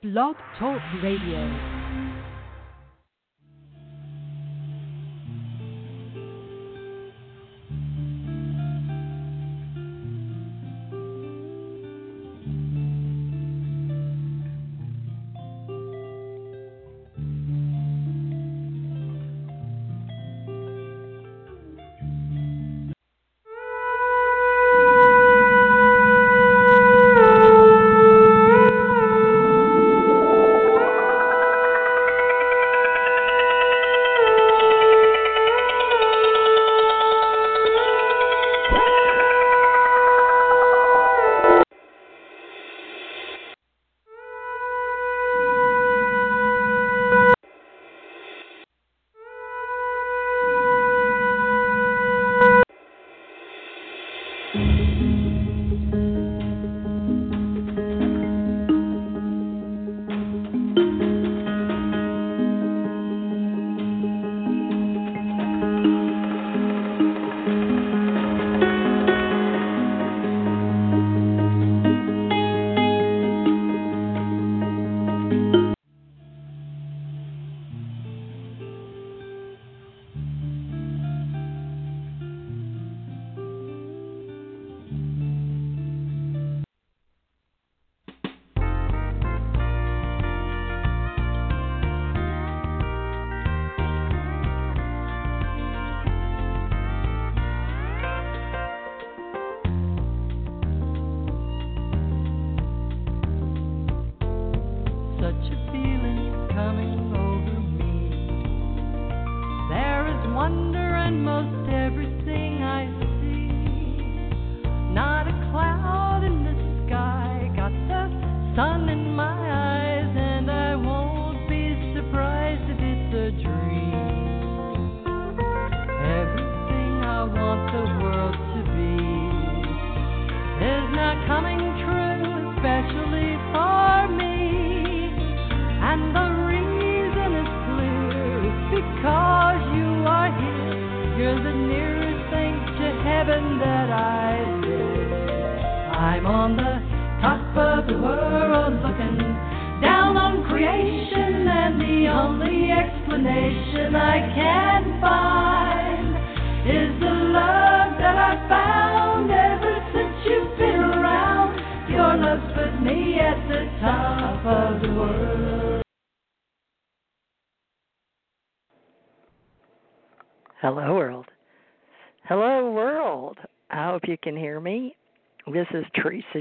Blog Talk Radio.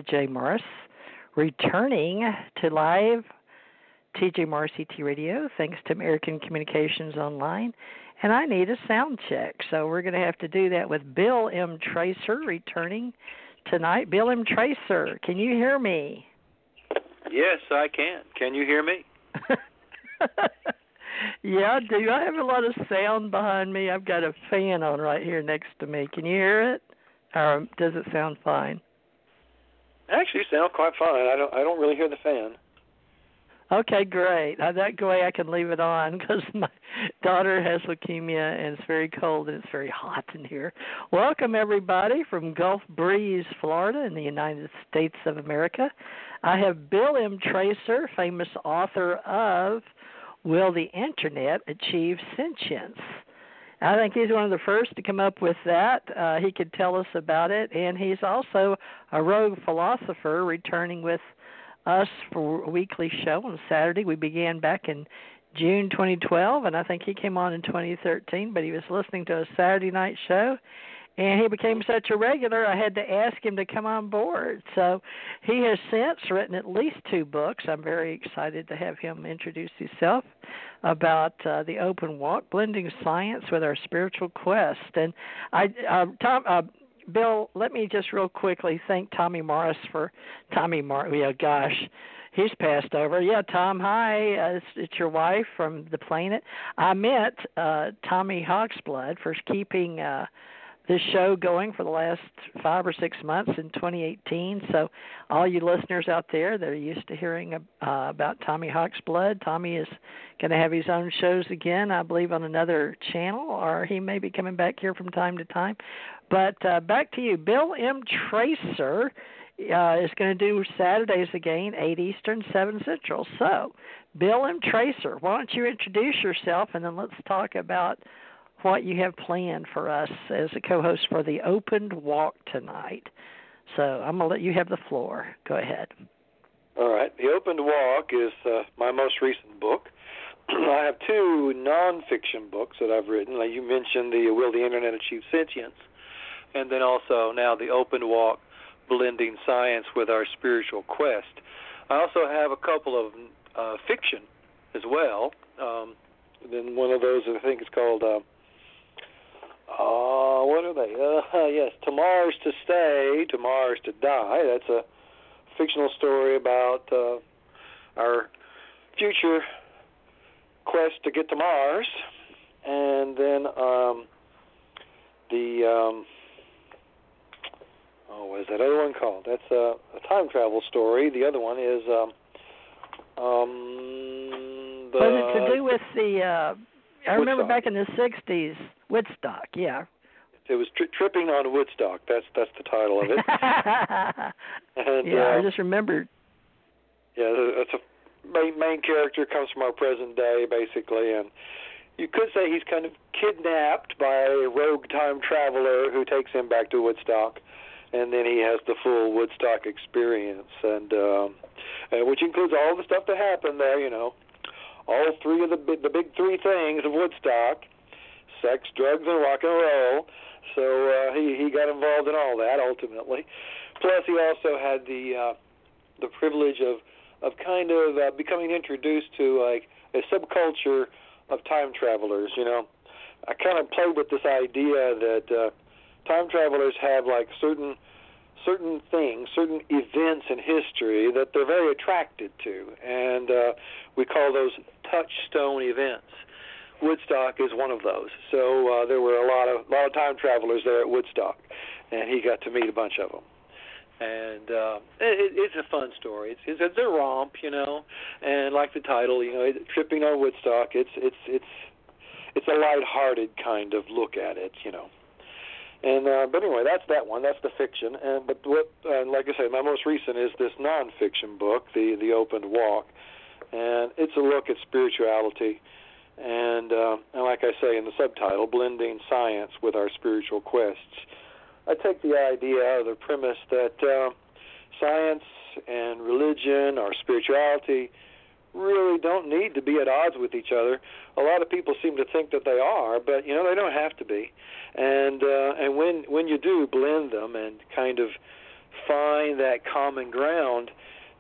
J. Morris returning to live TJ Morris ET Radio thanks to American Communications Online. And I need a sound check, so we're going to have to do that with Bill M. Tracer returning tonight. Bill M. Tracer, can you hear me? Yes, I can. Can you hear me? yeah, do I have a lot of sound behind me? I've got a fan on right here next to me. Can you hear it? Or does it sound fine? Actually, you sound quite fine. I don't. I don't really hear the fan. Okay, great. Uh, that way I can leave it on because my daughter has leukemia and it's very cold and it's very hot in here. Welcome everybody from Gulf Breeze, Florida, in the United States of America. I have Bill M. Tracer, famous author of Will the Internet Achieve Sentience? I think he's one of the first to come up with that. Uh, he could tell us about it, and he's also a rogue philosopher returning with us for a weekly show on Saturday. We began back in June 2012, and I think he came on in 2013, but he was listening to a Saturday night show. And he became such a regular, I had to ask him to come on board. So he has since written at least two books. I'm very excited to have him introduce himself about uh, the open walk, blending science with our spiritual quest. And I, uh, Tom, uh, Bill, let me just real quickly thank Tommy Morris for Tommy Morris. Yeah, gosh, he's passed over. Yeah, Tom, hi. Uh, it's, it's your wife from the planet. I met uh, Tommy Hawksblood for keeping. Uh, this show going for the last five or six months in 2018. So, all you listeners out there that are used to hearing uh, about Tommy Hawk's Blood, Tommy is going to have his own shows again, I believe, on another channel, or he may be coming back here from time to time. But uh, back to you, Bill M. Tracer uh, is going to do Saturdays again, 8 Eastern, 7 Central. So, Bill M. Tracer, why don't you introduce yourself and then let's talk about what you have planned for us as a co host for the opened walk tonight. So, I'm going to let you have the floor. Go ahead. All right. The Opened Walk is uh, my most recent book. I have two nonfiction books that I've written. Like you mentioned, the Will the Internet Achieve Sentience? And then also now the Opened Walk, blending science with our spiritual quest. I also have a couple of uh, fiction as well. Um, then one of those I think is called. Uh, uh, what are they? Uh, yes, To Mars to Stay, To Mars to Die. That's a fictional story about uh, our future quest to get to Mars, and then um, the um, oh, what is that other one called? That's a, a time travel story. The other one is um, um, the, Was it to do with the? Uh, I remember Woodstock. back in the '60s, Woodstock. Yeah. It was tri- tripping on Woodstock. That's that's the title of it. and yeah, uh, I just remembered. Yeah, that's a main, main character comes from our present day, basically, and you could say he's kind of kidnapped by a rogue time traveler who takes him back to Woodstock, and then he has the full Woodstock experience, and um, uh, which includes all the stuff that happened there. You know, all three of the the big three things of Woodstock: sex, drugs, and rock and roll. So uh, he he got involved in all that ultimately. Plus, he also had the uh, the privilege of of kind of uh, becoming introduced to like a subculture of time travelers. You know, I kind of played with this idea that uh, time travelers have like certain certain things, certain events in history that they're very attracted to, and uh, we call those touchstone events. Woodstock is one of those. So uh, there were a lot of a lot of time travelers there at Woodstock, and he got to meet a bunch of them and uh, it, it's a fun story. It's, it's it's a romp, you know, and like the title, you know, it, tripping on Woodstock. It's it's it's it's a light-hearted kind of look at it, you know. And uh, but anyway, that's that one. That's the fiction. And but what, uh, like I say, my most recent is this nonfiction book, the the Opened Walk, and it's a look at spirituality. And, uh, and like I say in the subtitle, blending science with our spiritual quests. I take the idea, or the premise that uh, science and religion or spirituality really don't need to be at odds with each other. A lot of people seem to think that they are, but you know they don't have to be. And uh, and when when you do blend them and kind of find that common ground,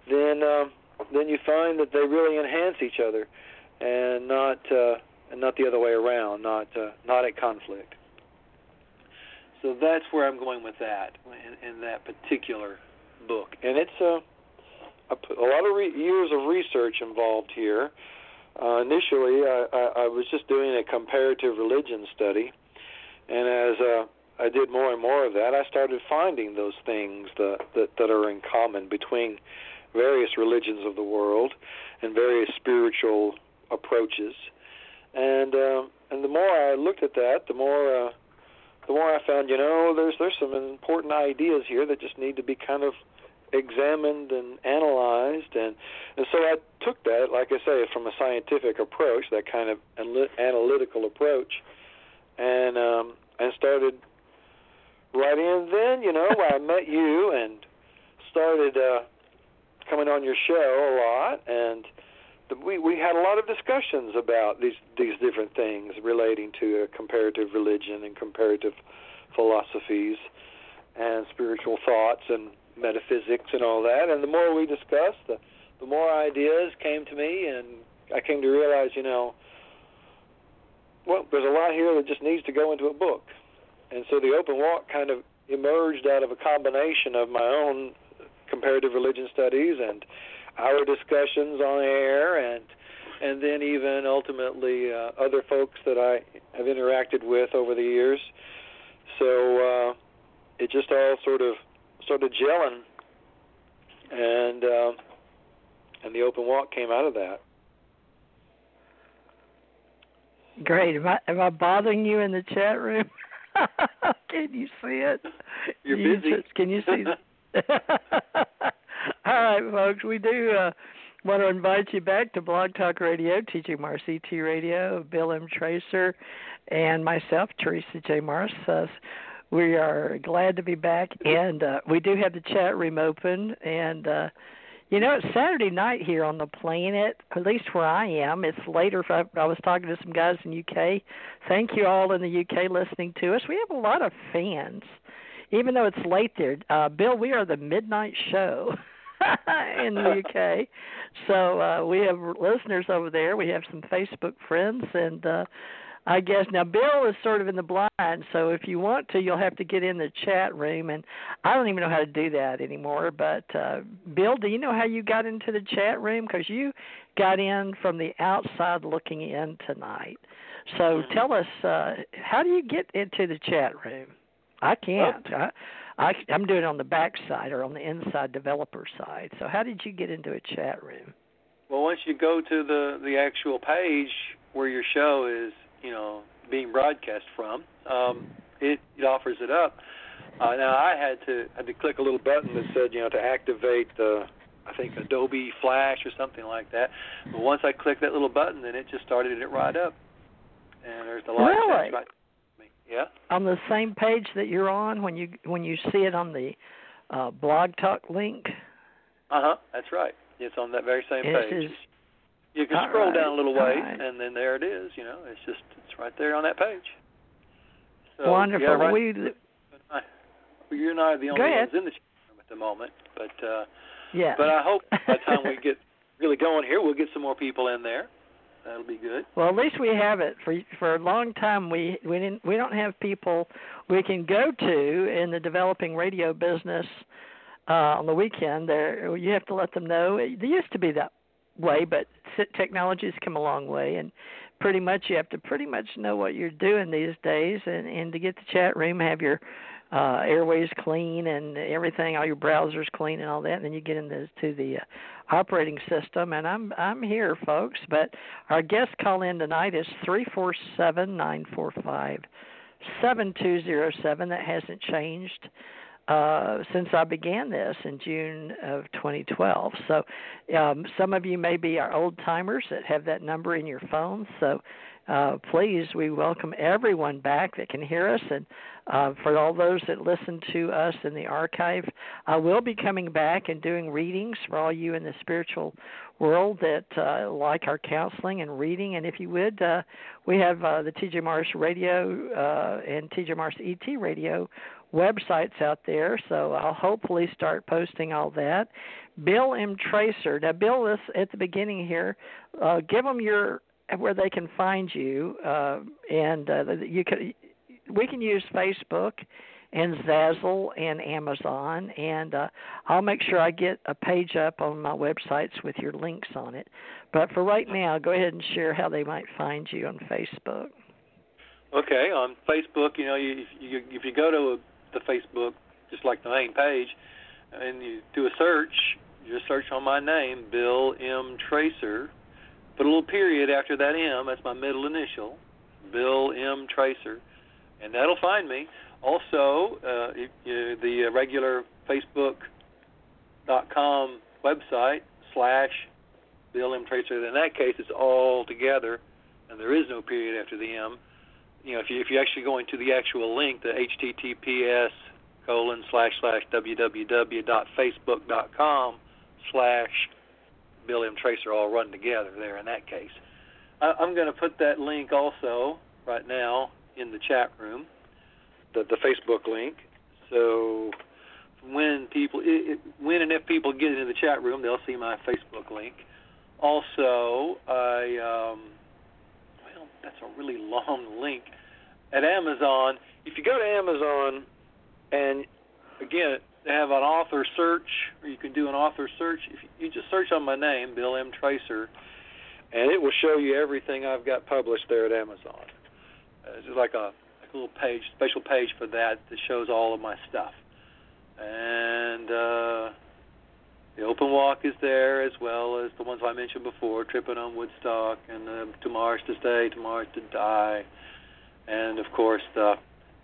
then uh, then you find that they really enhance each other, and not uh, and not the other way around, not uh, not at conflict. So that's where I'm going with that in, in that particular book, and it's a a, a lot of re- years of research involved here. Uh, initially, I, I, I was just doing a comparative religion study, and as uh, I did more and more of that, I started finding those things that, that that are in common between various religions of the world and various spiritual approaches. And uh, and the more I looked at that, the more uh, the more I found, you know, there's there's some important ideas here that just need to be kind of examined and analyzed, and and so I took that, like I say, from a scientific approach, that kind of anal- analytical approach, and um, and started writing. And then, you know, I met you and started uh, coming on your show a lot, and we we had a lot of discussions about these these different things relating to uh, comparative religion and comparative philosophies and spiritual thoughts and metaphysics and all that. And the more we discussed, the the more ideas came to me, and I came to realize, you know, well, there's a lot here that just needs to go into a book. And so the open walk kind of emerged out of a combination of my own comparative religion studies and our discussions on air and and then even ultimately uh, other folks that I have interacted with over the years. So uh, it just all sort of started gelling, and uh, and the open walk came out of that. Great. Am I am I bothering you in the chat room? can you see it? You're You busy. just- can you see? All right, folks, we do uh, want to invite you back to Blog Talk Radio, TJ Morris ET Radio, Bill M. Tracer, and myself, Theresa J. Morris. Uh, we are glad to be back, and uh, we do have the chat room open. And uh, you know, it's Saturday night here on the planet, at least where I am. It's later. I, I was talking to some guys in UK. Thank you all in the UK listening to us. We have a lot of fans, even though it's late there. Uh, Bill, we are the midnight show. in the UK. So uh we have listeners over there. We have some Facebook friends and uh I guess now Bill is sort of in the blind, so if you want to, you'll have to get in the chat room, and I don't even know how to do that anymore. But uh, Bill, do you know how you got into the chat room? Because you got in from the outside looking in tonight. So tell us, uh, how do you get into the chat room? I can't. I, I, I'm doing it on the back side or on the inside developer side. So how did you get into a chat room? Well, once you go to the the actual page where your show is, you know, being broadcast from, um, it, it offers it up. Uh, now I had to had to click a little button that said, you know, to activate the I think Adobe Flash or something like that. But once I clicked that little button, then it just started it right up. And there's the live really? chat right. Yeah. On the same page that you're on when you when you see it on the uh, Blog Talk link. Uh huh. That's right. It's on that very same This page. is You can all scroll right, down a little ways, right. and then there it is. You know, it's just it's right there on that page. So, wonderful. Yeah, right. We you and I are the only ones in the chat room at the moment, but uh, yeah. but I hope by the time we get really going here, we'll get some more people in there. That'll be good. Well, at least we have it for for a long time. We we didn't we don't have people we can go to in the developing radio business uh, on the weekend. There, you have to let them know. It used to be that way, but technology's come a long way, and pretty much you have to pretty much know what you're doing these days, and and to get the chat room, have your uh airways clean and everything all your browsers clean and all that and then you get into to the uh, operating system and I'm I'm here folks but our guest call in tonight is three four seven nine four five seven two zero seven. That hasn't changed uh since I began this in June of 2012 so um some of you may be our old timers that have that number in your phone. So uh, please, we welcome everyone back that can hear us, and uh, for all those that listen to us in the archive, I will be coming back and doing readings for all you in the spiritual world that uh, like our counseling and reading. And if you would, uh, we have uh, the TJ Morris Radio and TJ Morris ET Radio websites out there, so I'll hopefully start posting all that. Bill M. Tracer. Now, Bill, this at the beginning here, uh, give them your where they can find you, uh, and uh, you can. We can use Facebook and Zazzle and Amazon, and uh, I'll make sure I get a page up on my websites with your links on it. But for right now, go ahead and share how they might find you on Facebook. Okay, on Facebook, you know, you, you if you go to the Facebook, just like the main page, and you do a search, just search on my name, Bill M Tracer. Put a little period after that M. That's my middle initial, Bill M Tracer, and that'll find me. Also, uh, if you, the regular Facebook.com website slash Bill M Tracer. In that case, it's all together, and there is no period after the M you know, if you if you actually go into the actual link, the HTTPS colon slash slash www.facebook.com slash Bill M Tracer all run together there in that case. I, I'm going to put that link also right now in the chat room, the the Facebook link. So when people it, it, when and if people get into the chat room, they'll see my Facebook link. Also, I um, well, that's a really long link. At Amazon, if you go to Amazon and again, they have an author search, or you can do an author search. If you, just search on my name, Bill M. Tracer, and it will show you everything I've got published there at Amazon. Uh, it's just like a, a little page, special page for that that shows all of my stuff. And uh, the open walk is there as well as the ones I mentioned before, tripping on Woodstock and uh, To Mars to Stay, To Mars to Die, and of course the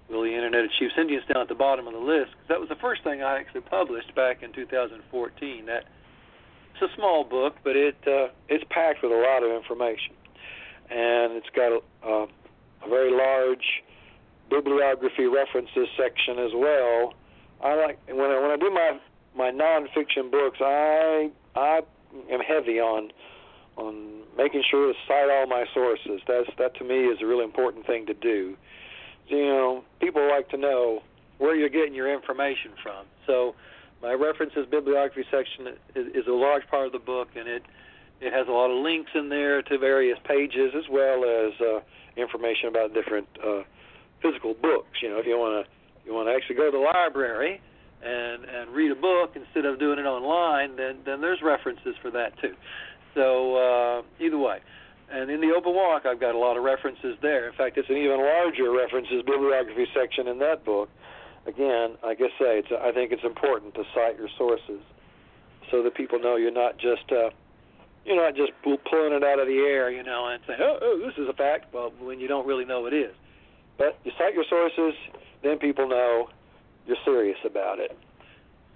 Will the Internet Achieve Sentience down at the bottom of the list because that was the first thing I actually published back in 2014. That it's a small book, but it uh, it's packed with a lot of information, and it's got a, uh, a very large bibliography references section as well. I like when I when I do my my nonfiction books, I I am heavy on on making sure to cite all my sources. That's that to me is a really important thing to do. You know, people like to know where you're getting your information from. So my references bibliography section is, is a large part of the book, and it it has a lot of links in there to various pages as well as uh, information about different uh, physical books. You know, if you want to you want to actually go to the library and and read a book instead of doing it online, then then there's references for that too. So uh, either way. And in the open walk, I've got a lot of references there. In fact, it's an even larger references bibliography section in that book. Again, like I say, it's, I think it's important to cite your sources so that people know you're not just uh, you're not just pulling it out of the air, you know, and saying, oh, oh, this is a fact. Well, when you don't really know it is. But you cite your sources, then people know you're serious about it.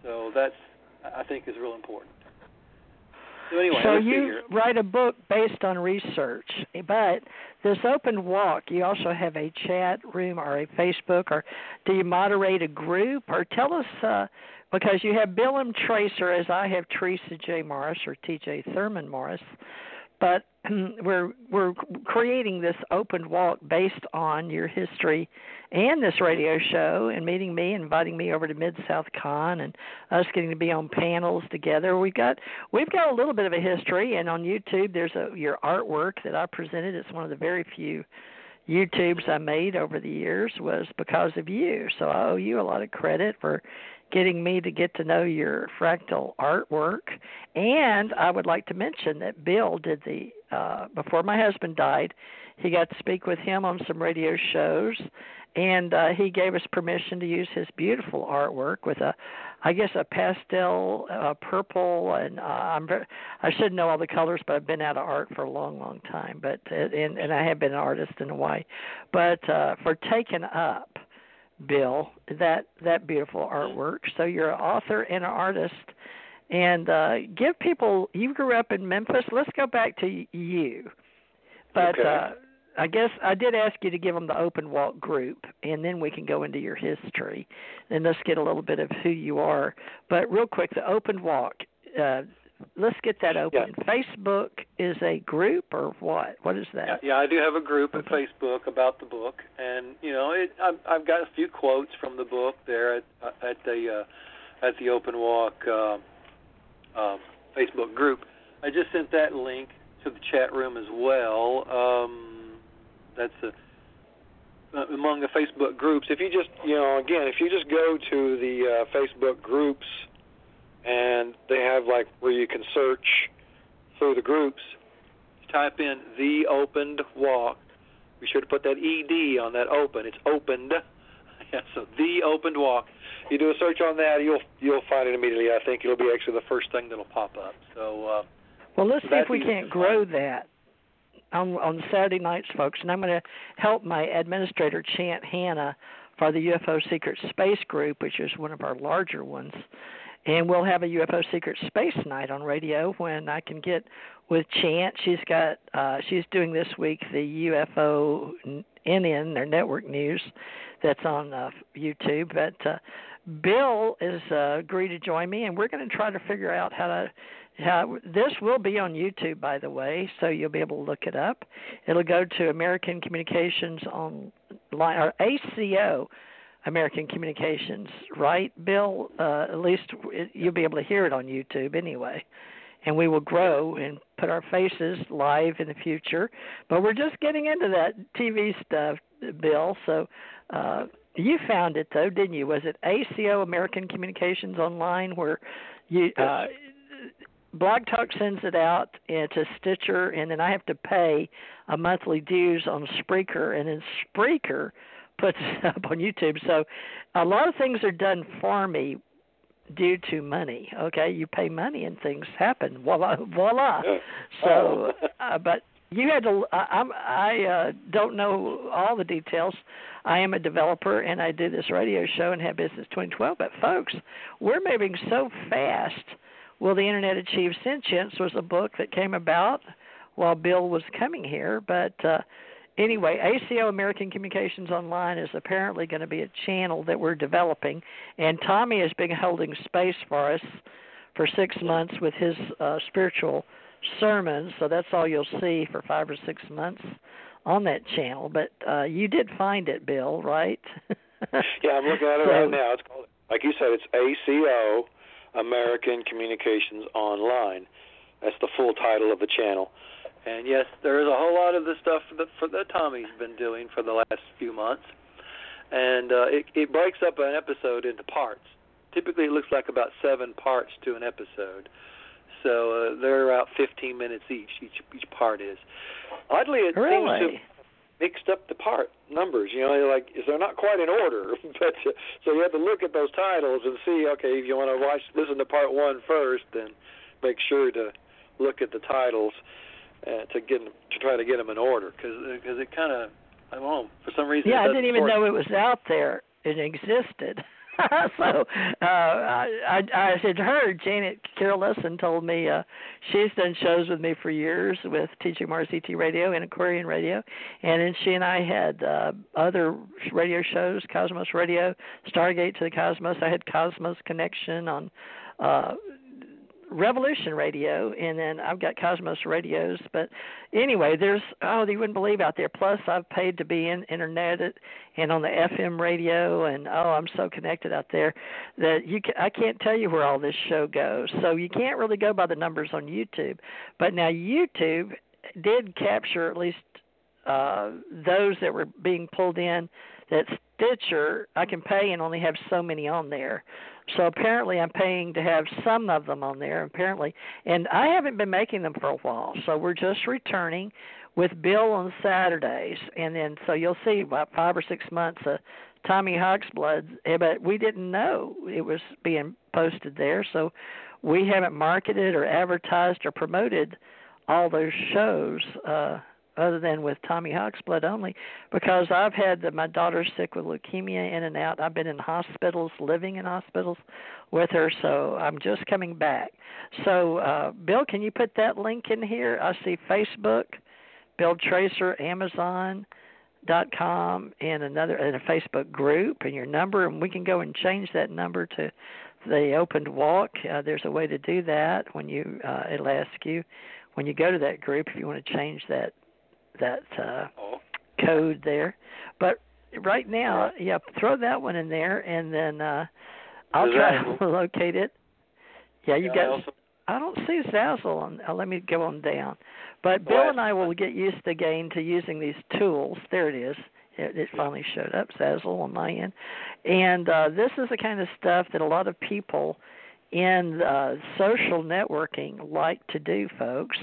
So that's I think is real important. So anyway, so you write a book based on research, but this open walk, you also have a chat room or a Facebook, or do you moderate a group? Or tell us uh, because you have Bill M. Tracer, as I have Theresa J. Morris or T.J. Thurman Morris but we're we're creating this open walk based on your history and this radio show and meeting me inviting me over to mid south con and us getting to be on panels together. We've got we've got a little bit of a history and on youtube there's a your artwork that i presented. It's one of the very few youtubes i made over the years was because of you. So i owe you a lot of credit for getting me to get to know your fractal artwork. And I would like to mention that Bill did the uh before my husband died, he got to speak with him on some radio shows. And uh he gave us permission to use his beautiful artwork with a I guess a pastel uh, purple. And uh, I'm very, I should know all the colors but I've been out of art for a long long time. But uh, and and I have been an artist in Hawaii. But uh for taking up Bill, that that beautiful artwork. So you're an author and an artist, and uh, give people. You grew up in Memphis. Let's go back to you. But okay. uh, I guess I did ask you to give them the open walk group, and then we can go into your history, and let's get a little bit of who you are. But real quick, the open walk. Uh, let's get that open. Yeah. Facebook is a group or what? What is that? Yeah, yeah, I do have a group at Facebook about the book, and you know, it, I've, I've got a few quotes from the book there at at the uh, at the Open Walk uh, uh, Facebook group. I just sent that link to the chat room as well. Um, that's a uh, among the Facebook groups. If you just, you know, again, if you just go to the uh, Facebook groups and they have like where you can search through the groups. Type in the opened walk. Be sure to put that ed on that open. It's opened. Yeah, so the opened walk. You do a search on that, you'll you'll find it immediately. I think it'll be actually the first thing that'll pop up. So. Uh, well, let's see if we can't grow that on on Saturday nights, folks. And I'm going to help my administrator, Chant Hannah, for the UFO Secret Space Group, which is one of our larger ones. And we'll have a UFO Secret Space night on radio when I can get with Chant. She's got uh she's doing this week the UFO NN their network news that's on uh, YouTube. But uh, Bill is uh, agreed to join me, and we're going to try to figure out how to. How, this will be on YouTube, by the way, so you'll be able to look it up. It'll go to American Communications Online or ACO American Communications, right, Bill? Uh, at least it, you'll be able to hear it on YouTube anyway. And we will grow and put our faces live in the future. But we're just getting into that TV stuff, Bill. So uh, you found it though, didn't you? Was it ACO American Communications Online where you uh, Blog Talk sends it out uh, to Stitcher, and then I have to pay a monthly dues on Spreaker, and then Spreaker puts it up on YouTube. So a lot of things are done for me due to money. Okay, you pay money and things happen. Voila, voila. So, uh, but you had to. I, I'm. I uh, don't know all the details. I am a developer and I do this radio show and have business 2012. But folks, we're moving so fast. Will the Internet achieve sentience? Was a book that came about while Bill was coming here, but. uh anyway, ACO American Communications Online is apparently going to be a channel that we're developing, and Tommy has been holding space for us for six months with his uh, spiritual sermons. So that's all you'll see for five or six months on that channel. But uh, you did find it, Bill, right? yeah, I'm looking at it so, right now. It's called, like you said, it's ACO American Communications Online. That's the full title of the channel. And yes, there is a whole lot of the stuff that, for, that Tommy's been doing for the last few months, and uh, it, it breaks up an episode into parts. Typically, it looks like about seven parts to an episode. So uh, they're about 15 minutes each. Each each part is. Oddly, it really? seems to mixed up the part numbers. You know, like they're not quite in order, but uh, so you have to look at those titles and see. Okay, if you want to watch, listen to part one first, then make sure to look at the titles uh, to get them, to try to get them in order because because it kind of I don't know for some reason. Yeah, I didn't even know it was out there. It existed. so uh, I, I had heard Janet Carroll told me uh, she's done shows with me for years with TJ Morris ET Radio and Aquarian Radio, and then she and I had uh, other radio shows, Cosmos Radio, Stargate to the Cosmos. I had Cosmos Connection on uh Revolution Radio, and then I've got Cosmos radios. But anyway, there's oh, you wouldn't believe out there. Plus, I've paid to be in internet and on the FM radio, and oh, I'm so connected out there that you can, I can't tell you where all this show goes. So you can't really go by the numbers on YouTube. But now YouTube did capture at least uh, those that were being pulled in. That Stitcher, I can pay and only have so many on there. So apparently, I'm paying to have some of them on there. Apparently, and I haven't been making them for a while, so we're just returning with Bill on Saturdays, and then so you'll see about five or six months of Tommy Hawk's blood. Eh, but we didn't know it was being posted there, so we haven't marketed or advertised or promoted all those shows. uh other than with Tommy Hawk's blood only, because I've had the, my daughter sick with leukemia in and out. I've been in hospitals, living in hospitals with her, so I'm just coming back. So, uh, Bill, can you put that link in here? I see Facebook, Bill Tracer, Amazon dot com and another and a Facebook group and your number and we can go and change that number to the opened walk. Uh, there's a way to do that when you uh, it'll ask you when you go to that group if you want to change that that uh, oh. code there. But right now, yeah, throw that one in there, and then uh, I'll try to locate it. Yeah, you yeah, got. I, also, I don't see Zazzle on. Uh, let me go on down. But Bill well, and I will get used again to using these tools. There it is. It, it finally showed up, Zazzle on my end. And uh, this is the kind of stuff that a lot of people in uh, social networking like to do, folks.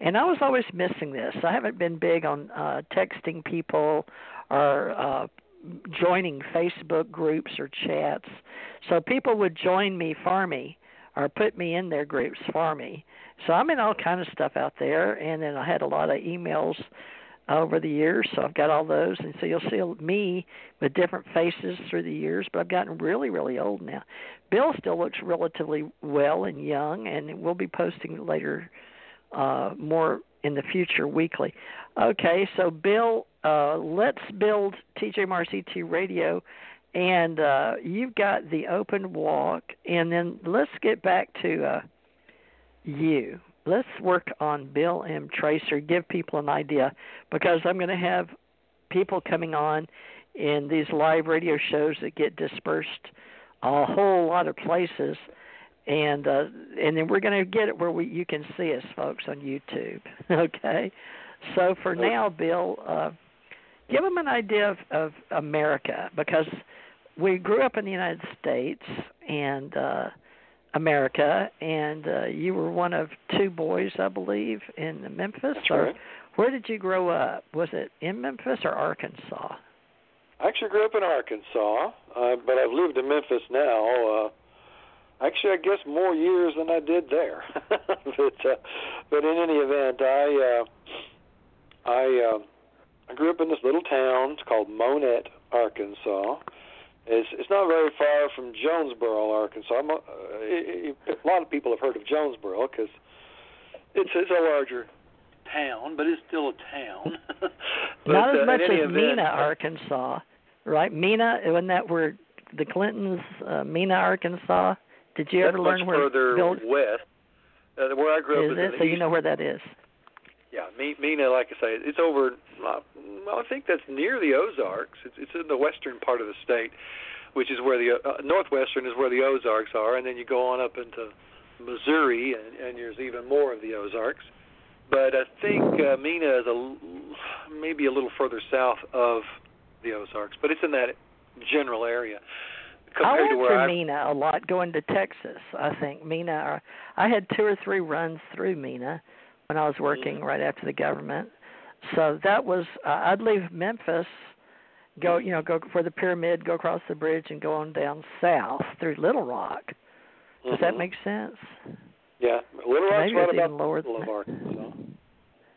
And I was always missing this. I haven't been big on uh, texting people or uh, joining Facebook groups or chats. So people would join me for me or put me in their groups for me. So I'm in all kind of stuff out there, and then I had a lot of emails over the years, so I've got all those, and so you'll see me with different faces through the years. But I've gotten really, really old now. Bill still looks relatively well and young, and we'll be posting later uh, more in the future weekly. Okay, so Bill, uh, let's build TJ Morris ET Radio, and uh, you've got the open walk, and then let's get back to uh, you. Let's work on Bill M. Tracer. Give people an idea because I'm going to have people coming on in these live radio shows that get dispersed a whole lot of places and uh, and then we're going to get it where we you can see us, folks, on YouTube. okay, so for now, Bill, uh, give them an idea of, of America because we grew up in the United States and uh, America, and uh, you were one of two boys, I believe, in Memphis. That's or right. where did you grow up? Was it in Memphis or Arkansas? I actually grew up in Arkansas, uh, but I've lived in Memphis now. Uh, actually, I guess more years than I did there. but uh, but in any event, I uh, I uh, I grew up in this little town. It's called Monette, Arkansas. It's it's not very far from Jonesboro, Arkansas. I'm, uh, it, it, a lot of people have heard of Jonesboro because it's it's a larger town, but it's still a town. but, Not as uh, much as event, Mena, Arkansas, right? Mena, wasn't that where the Clintons, uh, Mena, Arkansas? Did you that's ever learn much where further west. Uh, where I grew up is in it? So you know where that is. Yeah, Mena, like I say, it's over. Uh, well, I think that's near the Ozarks. It's, it's in the western part of the state, which is where the uh, northwestern is where the Ozarks are, and then you go on up into Missouri, and, and there's even more of the Ozarks. But I think uh, Mena is a l- maybe a little further south of the Ozarks, but it's in that general area. I went through I Mena a lot going to Texas. I think Mena. Or, I had two or three runs through Mena when I was working Mm-hmm. right after the government. So that was uh, I'd leave Memphis, go you know go for the pyramid, go across the bridge, and go on down south through Little Rock. Does that Mhm. make sense? Yeah, Little Rock's Maybe right about lower the middle than of that.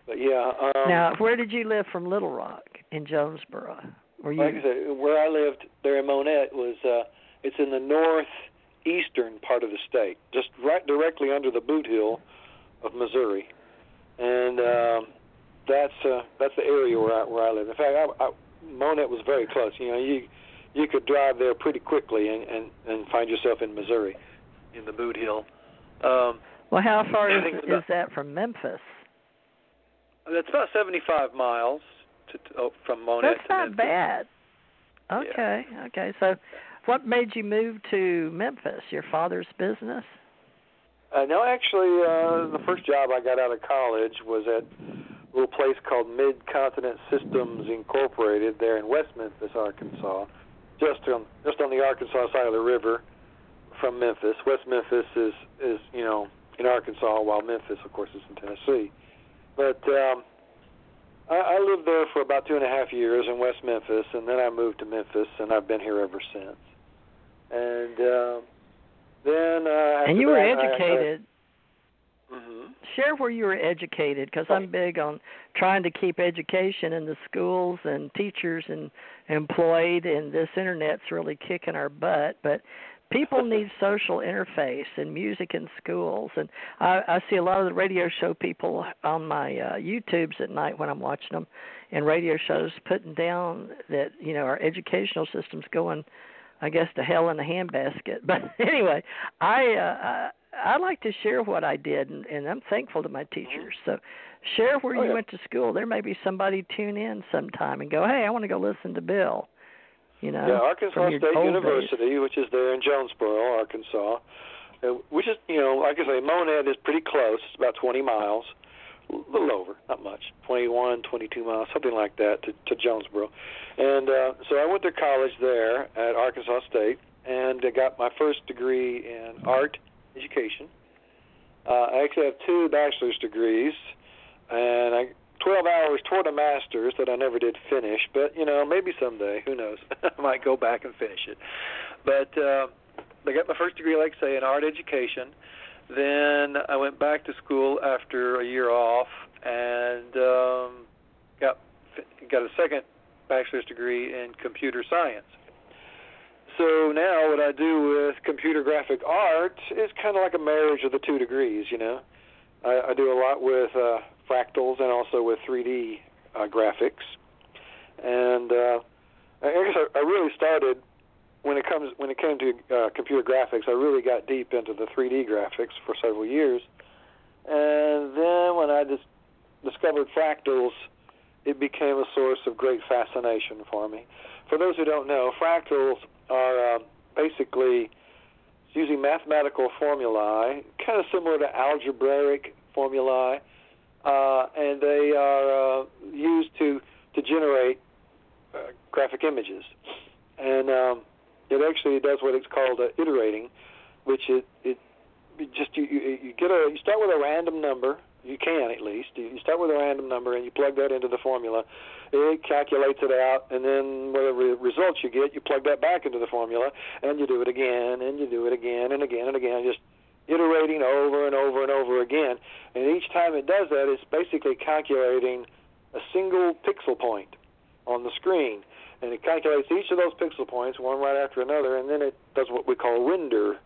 But yeah, um, now, where did you live from Little Rock in Jonesboro? Were you like I said, where I lived there in Monette was uh, it's in the northeastern part of the state, just right directly under the Bootheel of Missouri, and um, that's uh, that's the area where I where I live. In fact, I, I, Monette was very close. You know, you you could drive there pretty quickly and and and find yourself in Missouri. in the Bootheel. Um, well? How far is, about- that from Memphis? that's about 75 miles to, oh, from Monette That's to not Memphis. bad. Okay, okay. So, what made you move to Memphis? Your father's business? Uh, no, actually, uh, the first job I got out of college was at a little place called Mid Continent Systems Incorporated there in West Memphis, Arkansas, just on just on the Arkansas side of the river from Memphis. West Memphis is is you know in Arkansas, while Memphis, of course, is in Tennessee. But um, I, I lived there for about two and a half years in West Memphis, and then I moved to Memphis, and I've been here ever since. And um, then uh, and you were that, I- I- educated. Mhm. Share where you were educated, because. I'm big on trying to keep education in the schools and teachers and employed. And this internet's really kicking our butt, but people need social interface and music in schools. And I, I see a lot of the radio show people on my uh, YouTubes at night when I'm watching them, and radio shows putting down that you know our educational system's going I guess to hell in a handbasket. But anyway, I uh, I I like to share what I did, and, and I'm thankful to my teachers. So share where Oh, you yeah. went to school. There may be somebody tune in sometime and go, hey, I want to go listen to Bill. You know, yeah, Arkansas State University, which is there in Jonesboro, Arkansas, which is, you know, like I say, Monette is pretty close. It's about 20 miles, a little over, not much, 21, 22 miles, something like that to, to Jonesboro. And uh, so I went to college there at Arkansas State and I got my first degree in art education. Uh, I actually have two bachelor's degrees, and I 12 hours toward a master's that I never did finish, but you know, maybe someday, who knows? I might go back and finish it. But uh, I got my first degree, like I say, in art education. Then I went back to school after a year off and um, got got a second bachelor's degree in computer science. So now what I do with computer graphic art is kind of like a marriage of the two degrees, you know. I, I do a lot with uh, fractals and also with 3D uh, graphics. And uh, I guess I, I really started when it comes when it came to uh, computer graphics. I really got deep into the 3D graphics for several years, and then when I just discovered fractals, it became a source of great fascination for me. For those who don't know, fractals are uh, basically using mathematical formulae, kind of similar to algebraic formulae, uh, and they are uh, used to to generate uh, graphic images. And um, it actually does what it's called uh, iterating, which it it, just you, you you get a you start with a random number. You can at least you start with a random number and you plug that into the formula. It calculates it out, and then whatever results you get, you plug that back into the formula, and you do it again, and you do it again, and again, and again, just iterating over and over and over again. And each time it does that, it's basically calculating a single pixel point on the screen, and it calculates each of those pixel points one right after another, and then it does what we call render,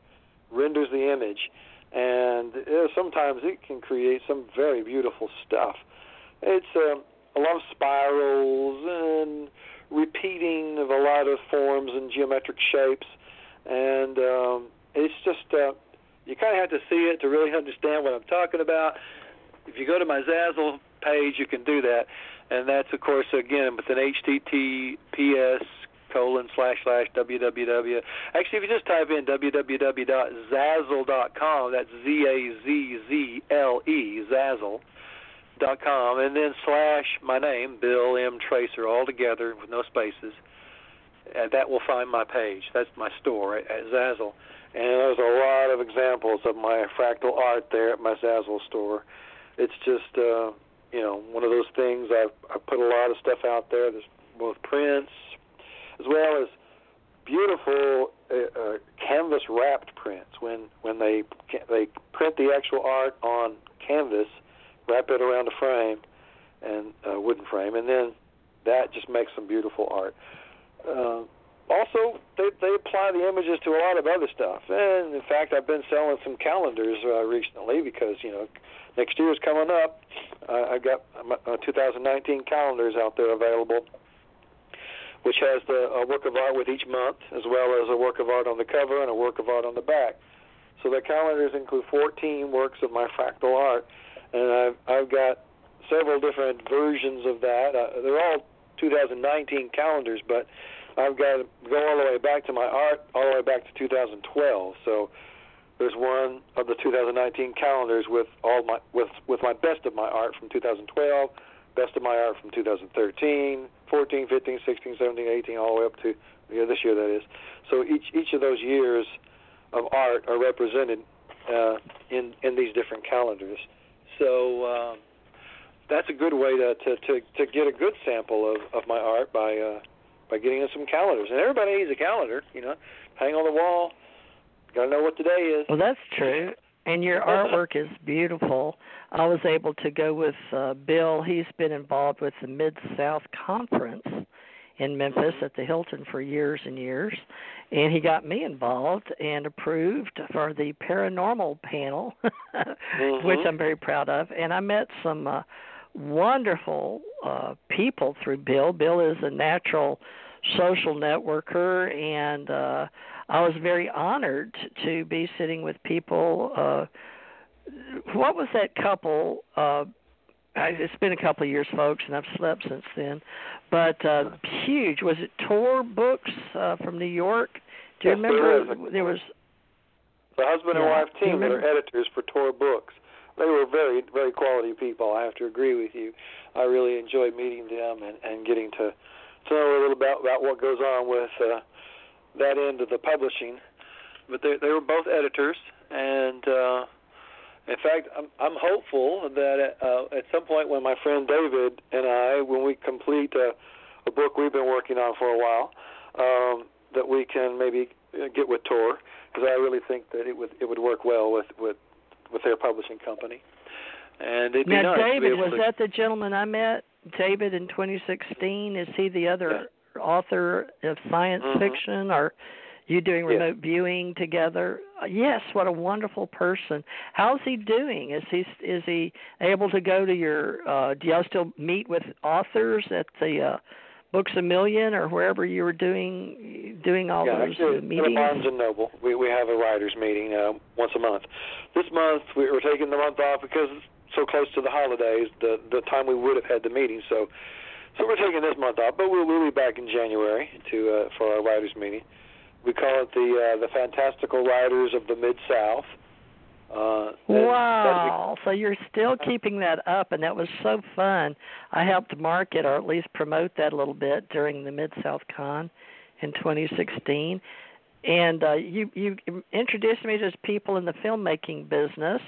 renders the image, and uh, sometimes it can create some very beautiful stuff. It's uh, a lot of spirals and repeating of a lot of forms and geometric shapes, and um, it's just uh, you kind of have to see it to really understand what I'm talking about. If you go to my Zazzle page, you can do that, and that's of course again with an HTTPS colon slash slash www. Actually, if you just type in www.zazzle.com, that's Z A Z Z L E Zazzle dot com, and then slash my name, Bill M Tracer, all together with no spaces. And that will find my page. That's my store at, at Zazzle. And there's a lot of examples of my fractal art there at my Zazzle store. It's just, uh, you know, one of those things. I've, I've put a lot of stuff out there. There's both prints as well as beautiful uh, uh, canvas wrapped prints. When when they they print the actual art on canvas wrap it around a frame and a wooden frame, and then that just makes some beautiful art. Uh, also, they they apply the images to a lot of other stuff, and in fact, I've been selling some calendars uh, recently because you know next year is coming up. Uh, I've got uh, 2019 calendars out there available, which has the a work of art with each month, as well as a work of art on the cover and a work of art on the back. So the calendars include 14 works of my fractal art and I've I've got several different versions of that. Uh, they're all 2019 calendars, but I've got to go all the way back to my art, all the way back to 2012. So there's one of the 2019 calendars with all my with with my best of my art from 2012, best of my art from 2013, 14, 15, 16, 17, 18, all the way up to yeah, this year that is. So each each of those years of art are represented uh, in in these different calendars. So um, that's a good way to, to to to get a good sample of of my art by uh, by getting in some calendars. And everybody needs a calendar, you know, hang on the wall. Got to know what today is. Well, that's true. And your artwork is beautiful. I was able to go with uh, Bill. He's been involved with the Mid South Conference in Memphis at the Hilton for years and years. And he got me involved and approved for the paranormal panel, mm-hmm. which I'm very proud of. And I met some uh, wonderful uh, people through Bill. Bill is a natural social networker, and uh, I was very honored to be sitting with people. Uh, what was that couple? Uh, it's been a couple of years, folks, and I've slept since then. But uh huge. Was it Tor Books uh, from New York? Do you yes, remember? there, there was the husband and yeah. wife team that are editors for Tor Books. They were very, very quality people. I have to agree with you. I really enjoyed meeting them and, and getting to to know a little about about what goes on with uh, that end of the publishing. But they they were both editors, and uh, in fact, I'm, I'm hopeful that uh, at some point when my friend David and I, when we complete a, a book we've been working on for a while, um, that we can maybe get with Tor because I really think that it would it would work well with with with their publishing company. And it'd be now, nice David, to be able was to, that the gentleman I met? David in 2016. Is he the other author of science Mhm. fiction, or you doing Yeah. remote viewing together? Yes, what a wonderful person. How's he doing? Is he is he able to go to your? Uh, do y'all still meet with authors at the uh, Books a Million or wherever you were doing doing all yeah, those actually, at meetings? Barnes and Noble, we we have a writers meeting uh, once a month. This month we we're taking the month off because it's so close to the holidays, the the time we would have had the meeting. So, so we're taking this month off, but we'll we'll be back in January to uh, for our writers meeting. We call it the uh, the Fantastical Writers of the Mid South. Uh, that'll Wow! So you're still keeping that up, and that was so fun. I helped market or at least promote that a little bit during the Mid South Con in 2016, and uh, you you introduced me to people in the filmmaking business.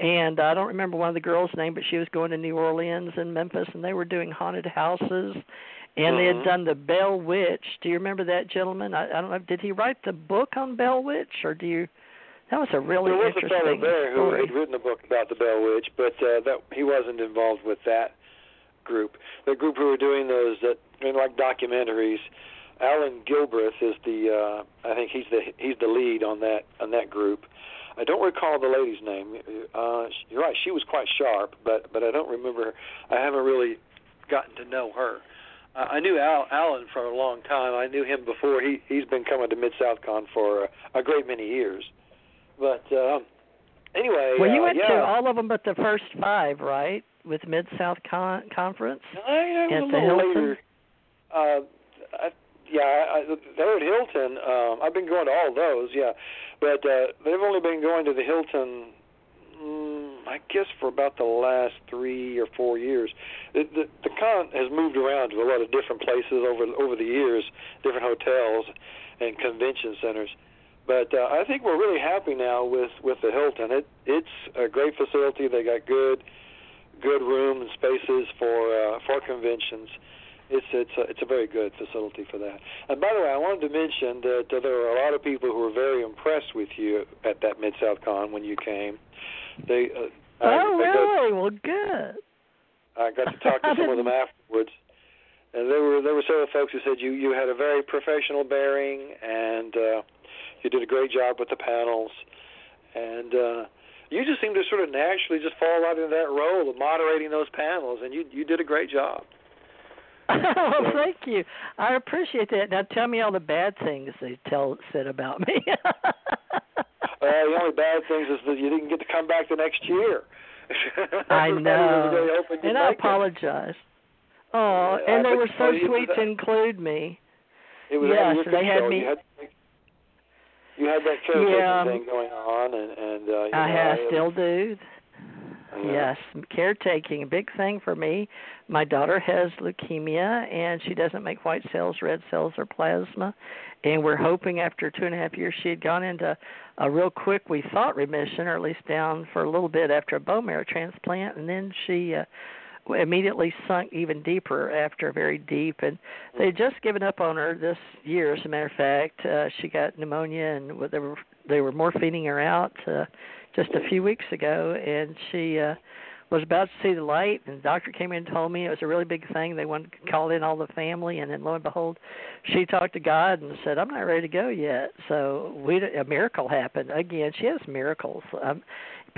And I don't remember one of the girls' name, but she was going to New Orleans and Memphis, and they were doing haunted houses, and they had Mhm. done the Bell Witch. Do you remember that gentleman? I, I don't know. Did he write the book on Bell Witch, or do you? That was a really there was a fellow there who had written a book about the Bell Witch, but uh, that he wasn't involved with that group, the group who were doing those that I mean, like documentaries. Alan Gilbreth is the uh, I think he's the he's the lead on that on that group. I don't recall the lady's name. Uh, you're right, she was quite sharp, but but I don't remember. I haven't really gotten to know her. Uh, I knew Al, Alan for a long time. I knew him before. He he's been coming to MidSouthCon for a, a great many years. But um, anyway, well, you uh, went yeah. to all of them but the first five, right? With Mid South Con- Conference. I at was the a little Hilton? later. Uh, I, yeah, I, I, they're at Hilton. Um, I've been going to all those, yeah, but uh, they've only been going to the Hilton. Mm, I guess for about the last three or four years. The, the the con has moved around to a lot of different places over over the years, different hotels and convention centers. But uh, I think we're really happy now with with the Hilton. It it's a great facility. They got good good room and spaces for uh, for conventions. It's it's a, it's a very good facility for that. And by the way, I wanted to mention that uh, there were a lot of people who were very impressed with you at that MidSouthCon when you came. They uh, Oh, I, I got, really? Well, good. I got to talk to some of them afterwards, and there were there were several folks who said you you had a very professional bearing and uh, you did a great job with the panels, and uh, you just seem to sort of naturally just fall right into that role of moderating those panels, and you you did a great job. well, thank you. I appreciate that. Now, tell me all the bad things they tell said about me. Uh, the only bad things is that you didn't get to come back the next year. I know, really hoping you'd and I it. apologize. Oh, Yeah, and they were so sweet to include me. It was Yes, they had me- had, you had that caretaking Yeah, um, thing going on, and and uh, you I know, have, still do. yeah. Yes, caretaking, a big thing for me. My daughter has leukemia, and she doesn't make white cells, red cells, or plasma. And we're hoping after two and a half years she had gone into a real quick, we thought remission, or at least down for a little bit after a bone marrow transplant, and then she uh, immediately sunk even deeper after very deep. And they had just given up on her this year. As a matter of fact, uh, she got pneumonia, and they were they were morphining her out. Uh, just a few weeks ago, and she uh, was about to see the light. And the doctor came in and told me it was a really big thing. They wanted to call in all the family, and then lo and behold, she talked to God and said, "I'm not ready to go yet." So we a miracle happened again. She has miracles. Um,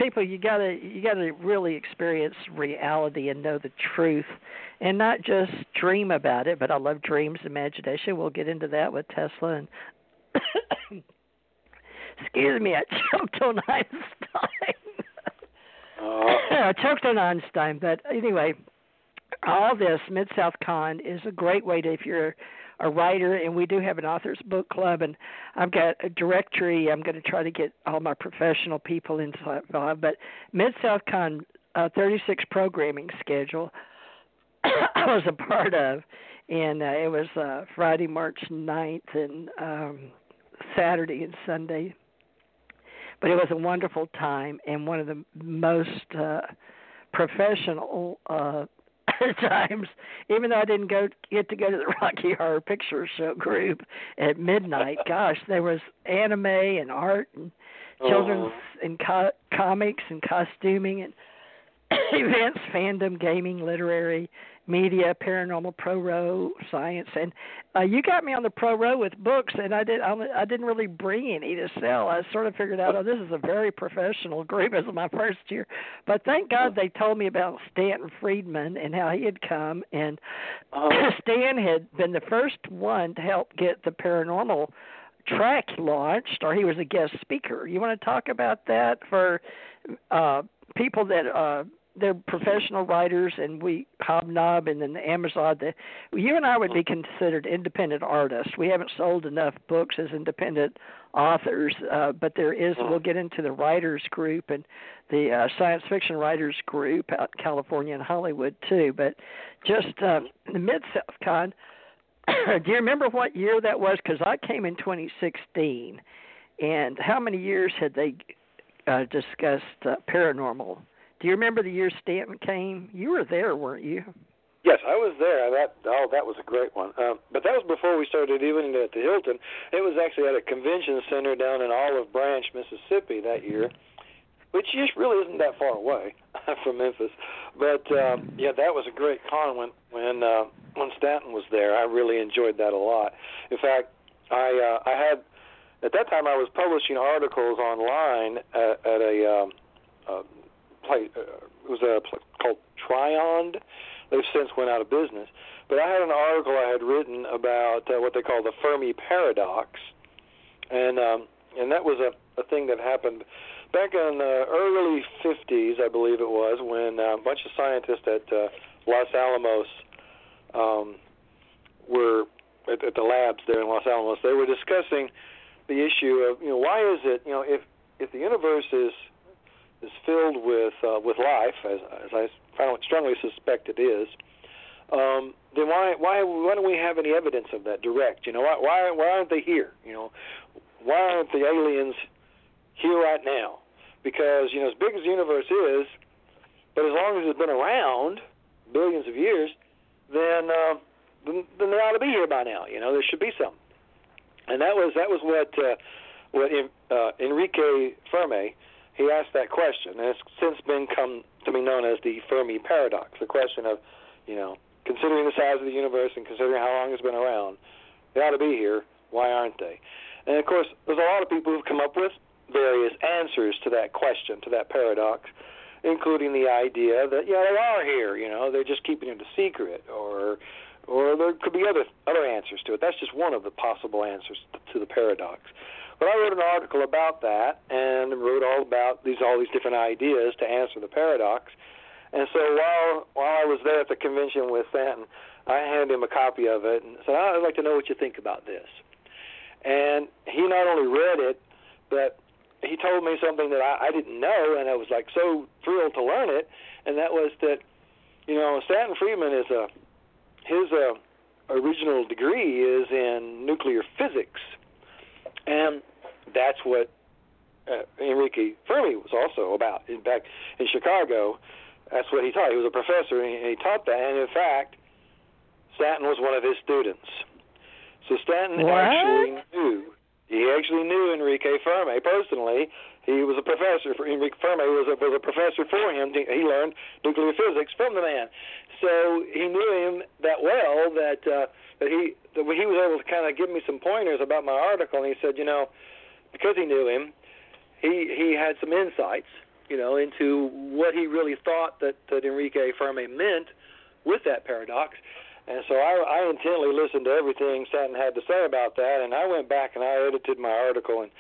people, you gotta you gotta really experience reality and know the truth, and not just dream about it. But I love dreams, imagination. We'll get into that with Tesla and. Excuse me, I choked on Einstein. Uh, I choked on Einstein, but anyway, all this MidSouthCon is a great way to if you're a writer, and we do have an authors book club, and I've got a directory. I'm going to try to get all my professional people involved, but MidSouthCon uh, 36 programming schedule I was a part of, and uh, it was uh, Friday, March 9th, and um, Saturday and Sunday. But it was a wonderful time and one of the most uh, professional uh, times. Even though I didn't go get to go to the Rocky Horror Picture Show group at midnight, gosh, there was anime and art and children's oh. and co- comics and costuming and events, fandom, gaming, literary, media, paranormal, pro row, science, and uh, you got me on the pro row with books, and I did. I, didn't really bring any to sell. I sort of figured out, oh, this is a very professional group. This is my first year, but thank God they told me about Stanton Friedman and how he had come, and uh, Stan had been the first one to help get the paranormal track launched, or he was a guest speaker. You want to talk about that for uh, people that uh, they're professional writers, and we hobnob, and then the Amazon. The, you and I would be considered independent artists. We haven't sold enough books as independent authors, uh, but there is. We'll get into the writers group and the uh, science fiction writers group out in California and Hollywood too. But just uh, the Mid South Con. do you remember what year that was? Because I came in 2016, and how many years had they uh, discussed uh, paranormal? Do you remember the year Stanton came? You were there, weren't you? Yes, I was there. That oh, that was a great one. Um, but that was before we started even at the Hilton. It was actually at a convention center down in Olive Branch, Mississippi, that year. which just really isn't that far away from Memphis. But um, yeah, that was a great con when when uh, when Stanton was there. I really enjoyed that a lot. In fact, I uh, I had at that time I was publishing articles online at, at a um, uh, place. Uh, it was a place called Triond. They've since went out of business. But I had an article I had written about uh, what they call the Fermi paradox, and um, and that was a, a thing that happened back in the early 50s, I believe it was, when uh, a bunch of scientists at uh, Los Alamos um, were at, at the labs there in Los Alamos. They were discussing the issue of you know why is it you know if if the universe is is filled with uh, with life as as I strongly suspect it is, um, then why why why don't we have any evidence of that direct? You know why why why aren't they here? You know why aren't the aliens here right now? Because you know, as big as the universe is, but as long as it's been around billions of years, then uh, then, then they ought to be here by now. You know, there should be some. And that was that was what uh, what uh, Enrique Fermi he asked that question, and it's since been come to be known as the Fermi paradox. The question of, you know, considering the size of the universe and considering how long it's been around, they ought to be here. Why aren't they? And of course, there's a lot of people who've come up with various answers to that question, to that paradox, including the idea that yeah, they are here. You know, they're just keeping it a secret, or or there could be other other answers to it. That's just one of the possible answers to the paradox. But I wrote an article about that and wrote all about these all these different ideas to answer the paradox. And so while while I was there at the convention with Stanton, I handed him a copy of it and said, "I'd like to know what you think about this." And he not only read it, but he told me something that I, I didn't know, and I was like so thrilled to learn it. And that was that, you know, Stanton Friedman is a his uh, original degree is in nuclear physics, and that's what uh, Enrique Fermi was also about. In fact, in Chicago, that's what he taught. He was a professor, and he taught that. And in fact, Stanton was one of his students. So Stanton what? actually knew. He actually knew Enrique Fermi personally. He was a professor for Enrique Fermi was a, was a professor for him. He learned nuclear physics from the man. So he knew him that well that uh, that he that he was able to kind of give me some pointers about my article. And he said, you know, because he knew him, he he had some insights, you know, into what he really thought that that Enrique Fermi meant with that paradox. And so I, I intently listened to everything Stanton had to say about that, and I went back and I edited my article and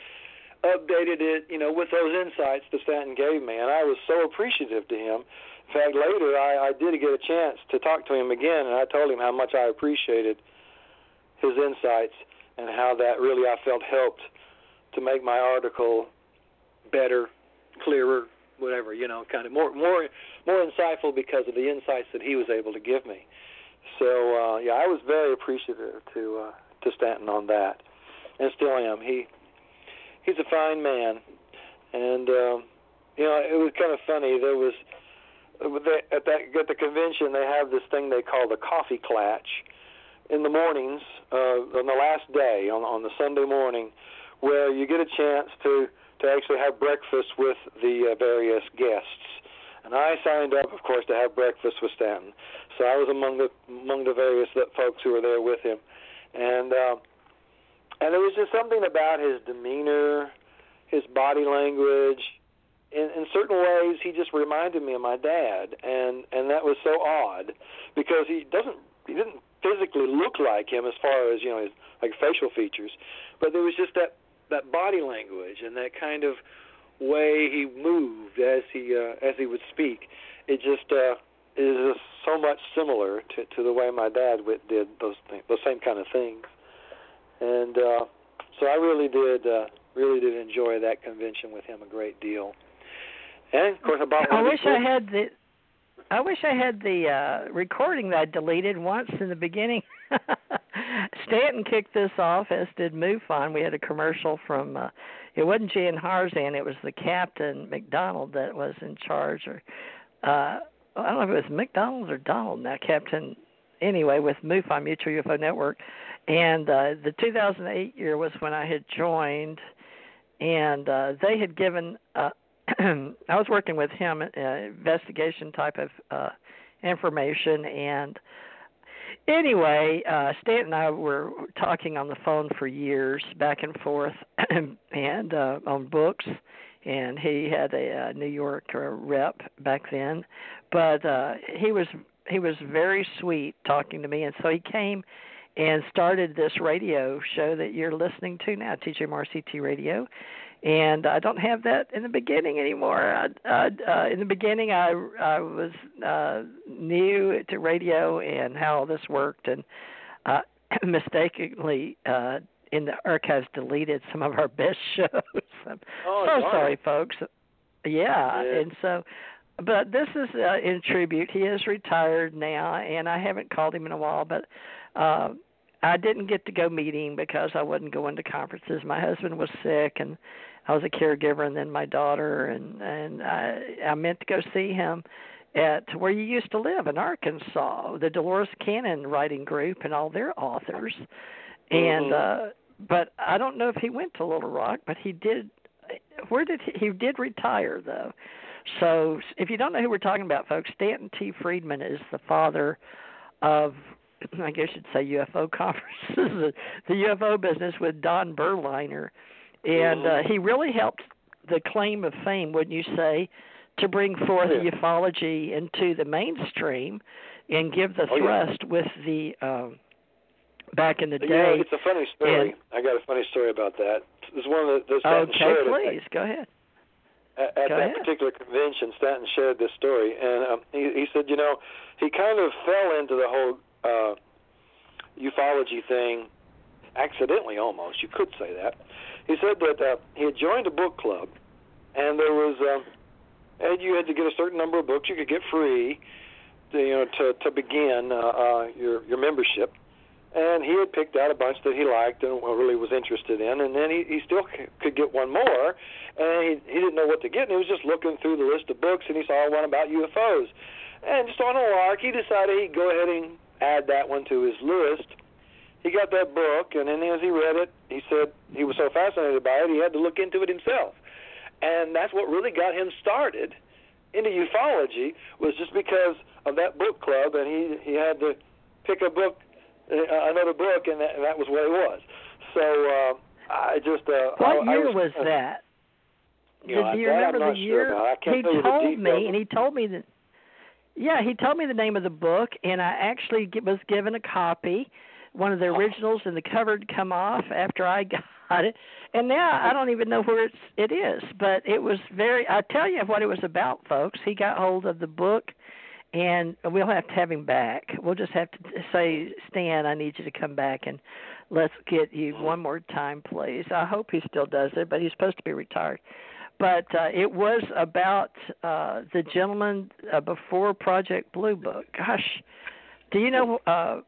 updated it, you know, with those insights that Stanton gave me, and I was so appreciative to him. In fact, later I, I did get a chance to talk to him again, and I told him how much I appreciated his insights and how that really I felt helped to make my article better, clearer, whatever, you know, kind of more more more insightful because of the insights that he was able to give me. So uh, yeah, I was very appreciative to uh, to Stanton on that, and still am. He he's a fine man, and um, you know it was kind of funny. There was at that at the convention they have this thing they call the coffee clatch in the mornings uh, on the last day on on the Sunday morning, where you get a chance to to actually have breakfast with the uh, various guests and I signed up, of course, to have breakfast with Stanton. So I was among the among the various folks who were there with him, and uh, and there was just something about his demeanor, his body language. In, in certain ways, he just reminded me of my dad, and and that was so odd because he doesn't he didn't physically look like him as far as you know his like facial features, but there was just that that body language and that kind of way he moved as he uh, as he would speak, it just uh, is just so much similar to to the way my dad did those things, those same kind of things, and uh, so I really did uh, really did enjoy that convention with him a great deal. And of course, about I wish I had the. I wish I had the uh recording that I deleted once in the beginning. Stanton kicked this off, as did MUFON. We had a commercial from uh it wasn't Jan Harzan, it was the captain McDonald that was in charge or uh I don't know if it was McDonald or Donald now captain anyway with MUFON Mutual UFO Network and uh the 2008 year was when I had joined and uh they had given uh I was working with him, uh, investigation type of uh, information, and anyway, uh, Stan and I were talking on the phone for years, back and forth, and uh, on books. And he had a, a New York uh, rep back then, but uh, he was he was very sweet talking to me, and so he came and started this radio show that you're listening to now, TJMRCT Radio. And I don't have that in the beginning anymore. I, I, uh, in the beginning, I I was uh, new to radio and how this worked, and uh, mistakenly uh, in the archives deleted some of our best shows. I'm Oh, so darn. sorry, folks. Yeah, Yeah. and so but this is uh, in tribute. He is retired now, and I haven't called him in a while. But uh, I didn't get to go meeting because I wasn't going to conferences. My husband was sick, and I was a caregiver, and then my daughter, and and I, I meant to go see him at where you used to live in Arkansas, the Dolores Cannon Writing Group, and all their authors. And Mhm. uh, but I don't know if he went to Little Rock, but he did. Where did he, he did retire though? So if you don't know who we're talking about, folks, Stanton T. Friedman is the father of, I guess you'd say UFO conferences, the, the UFO business with Don Berliner, and uh, he really helped the claim of fame, wouldn't you say, to bring forth Yeah. ufology into the mainstream and give the Oh, yeah. thrust with the um, back in the You know, day. it's a funny story. and- I got a funny story about that. It's one of Stanton Okay, shared it please go ahead. at, at Go that ahead. particular convention. Stanton shared this story, and um, he, he said, you know, he kind of fell into the whole uh, ufology thing accidentally, almost. You could say that. He said that uh, he had joined a book club, and there was, um, and you had to get a certain number of books you could get free, to, you know, to to begin uh, uh, your your membership. And he had picked out a bunch that he liked and really was interested in, and then he, he still c- could get one more, and he, he didn't know what to get, and he was just looking through the list of books, and he saw one about UFOs, and just on a lark, he decided he'd go ahead and add that one to his list. He got that book, and then as he read it, he said he was so fascinated by it, he had to look into it himself, and that's what really got him started into ufology was just because of that book club, and he he had to pick a book, uh, another book, and that, and that was what it was. So uh, I just uh, What I, I year was, was that? You know, Do you remember the year? I can't he told details. me, and he told me that. Yeah, he told me the name of the book, and I actually g- was given a copy, one of the originals, and the cover had come off after I got it. And now I don't even know where it's it is, but it was very. I tell you what it was about, folks. He got hold of the book, and we'll have to have him back. We'll just have to say, Stan, I need you to come back and let's get you one more time, please. I hope he still does it, but he's supposed to be retired. But uh, it was about uh, the gentleman uh, before Project Blue Book. Gosh, do you know? Uh,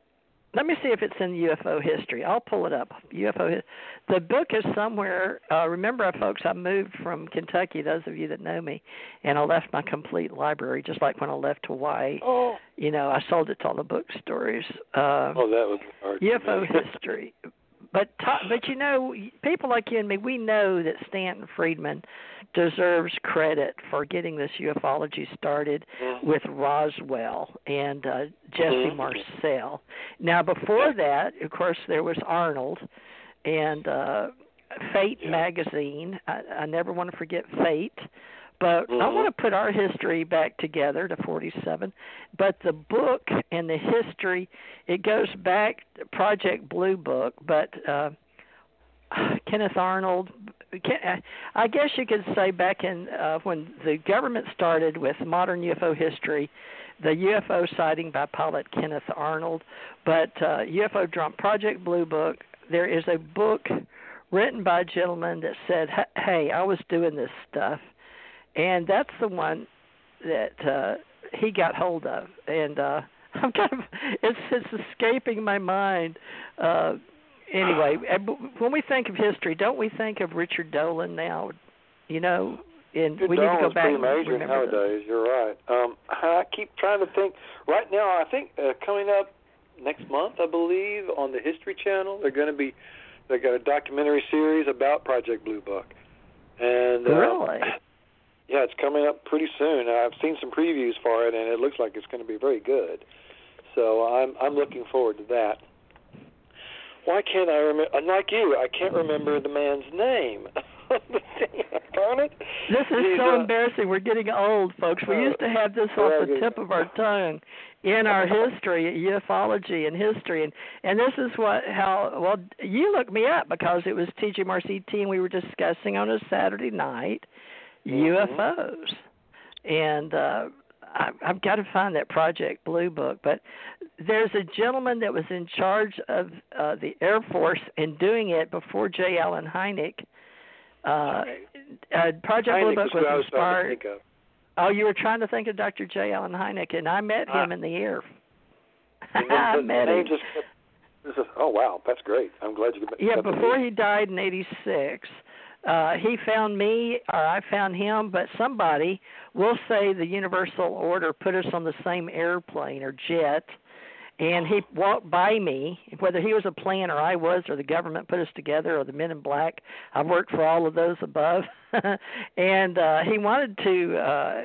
let me see if it's in UFO history. I'll pull it up. UFO. The book is somewhere. Uh, remember, folks, I moved from Kentucky. Those of you that know me, and I left my complete library, just like when I left Hawaii. Oh, You know, I sold it to all the bookstores. Uh, oh, that was hard. UFO history. But to- but you know, people like you and me, we know that Stanton Friedman deserves credit for getting this ufology started Mhm. with Roswell and uh, Jesse Mhm. Marcel. Now before that, of course, there was Arnold and uh Fate Yeah. magazine. I, I never want to forget Fate. But I Mhm. want to put our history back together to 47. But the book and the history, it goes back to Project Blue Book, but uh Kenneth Arnold. I guess you could say back in uh, when the government started with modern UFO history, the UFO sighting by pilot Kenneth Arnold, but uh, UFO Drum Project Blue Book. There is a book written by a gentleman that said, "Hey, I was doing this stuff," and that's the one that uh, he got hold of, and uh, I'm kind of it's it's escaping my mind. Uh, anyway, when we think of history, don't we think of Richard Dolan now? You know, and Good we need to go back pretty major remember this. nowadays. You're right. Um, I keep trying to think. Right now, I think uh, coming up next month, I believe, on the History Channel, they're going to be they got a documentary series about Project Blue Book. And uh, Really? yeah, it's coming up pretty soon. I've seen some previews for it, and it looks like it's going to be very good. So I'm I'm looking forward to that. Why can't I remember? Unlike you, I can't remember the man's name. Darn it! This is He's, so uh, embarrassing. We're getting old, folks. We uh, used to have this off the tip of our tongue in our history, ufology and history, and and this is what how well you looked me up because it was TGMRCT and we were discussing on a Saturday night Mhm. UFOs, and uh, I, I've got to find that Project Blue book. But there's a gentleman that was in charge of uh, the Air Force and doing it before J. Allen Hynek. Uh, uh, Project Blue book was was inspired. Oh, you were trying to think of Dr. J. Allen Hynek, and I met him in the air. I met him. just this is, oh wow, that's great. I'm glad you. Yeah, got the before he died in '86, uh, he found me, or I found him. But somebody, we'll say the Universal Order, put us on the same airplane or jet, and he walked by me. Whether he was a plan or I was, or the government put us together, or the Men in Black. I've worked for all of those above, and uh, he wanted to uh,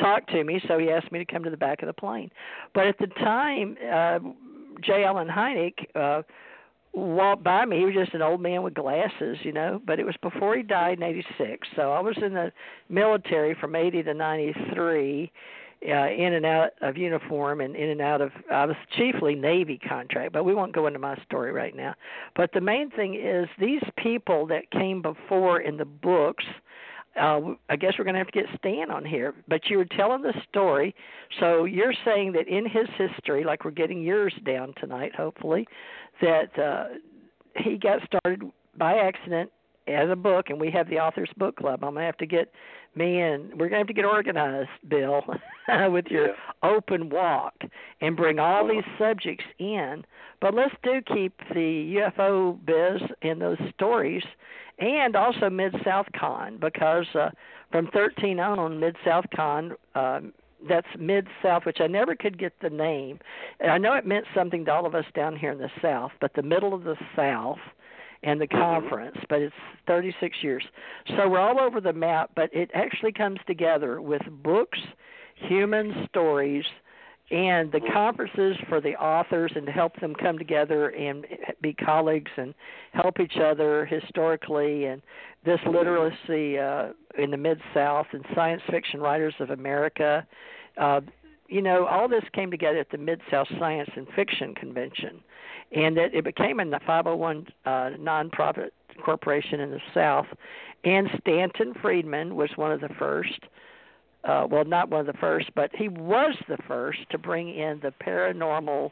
talk to me, so he asked me to come to the back of the plane. But at the time, uh, J. Allen Hynek. Uh, walked by me. He was just an old man with glasses, you know. But it was before he died in '86. So I was in the military from '80 to '93, uh, in and out of uniform and in and out of. I was chiefly Navy contract, but we won't go into my story right now. But the main thing is these people that came before in the books. Uh, I guess we're going to have to get Stan on here. But you were telling the story, so you're saying that in his history, like we're getting yours down tonight, hopefully, that uh, he got started by accident as a book, and we have the authors book club. I'm gonna have to get me and we're gonna have to get organized, Bill, with your Yeah. open walk and bring all these subjects in. But let's do keep the UFO biz and those stories, and also Mid South Con because uh, from 13 on, MidSouthCon. Um, that's Mid South, which I never could get the name. And I know it meant something to all of us down here in the South, but the middle of the South and the conference, but it's 36 years. So we're all over the map, but it actually comes together with books, human stories, and the conferences for the authors and to help them come together and be colleagues and help each other historically. And this literacy uh, in the mid south and science fiction writers of america uh, you know all this came together at the mid south science and fiction convention. And it, it became a 501 uh, nonprofit corporation in the south. And stanton friedman was one of the first well, not one of the first, but he was the first to bring in the paranormal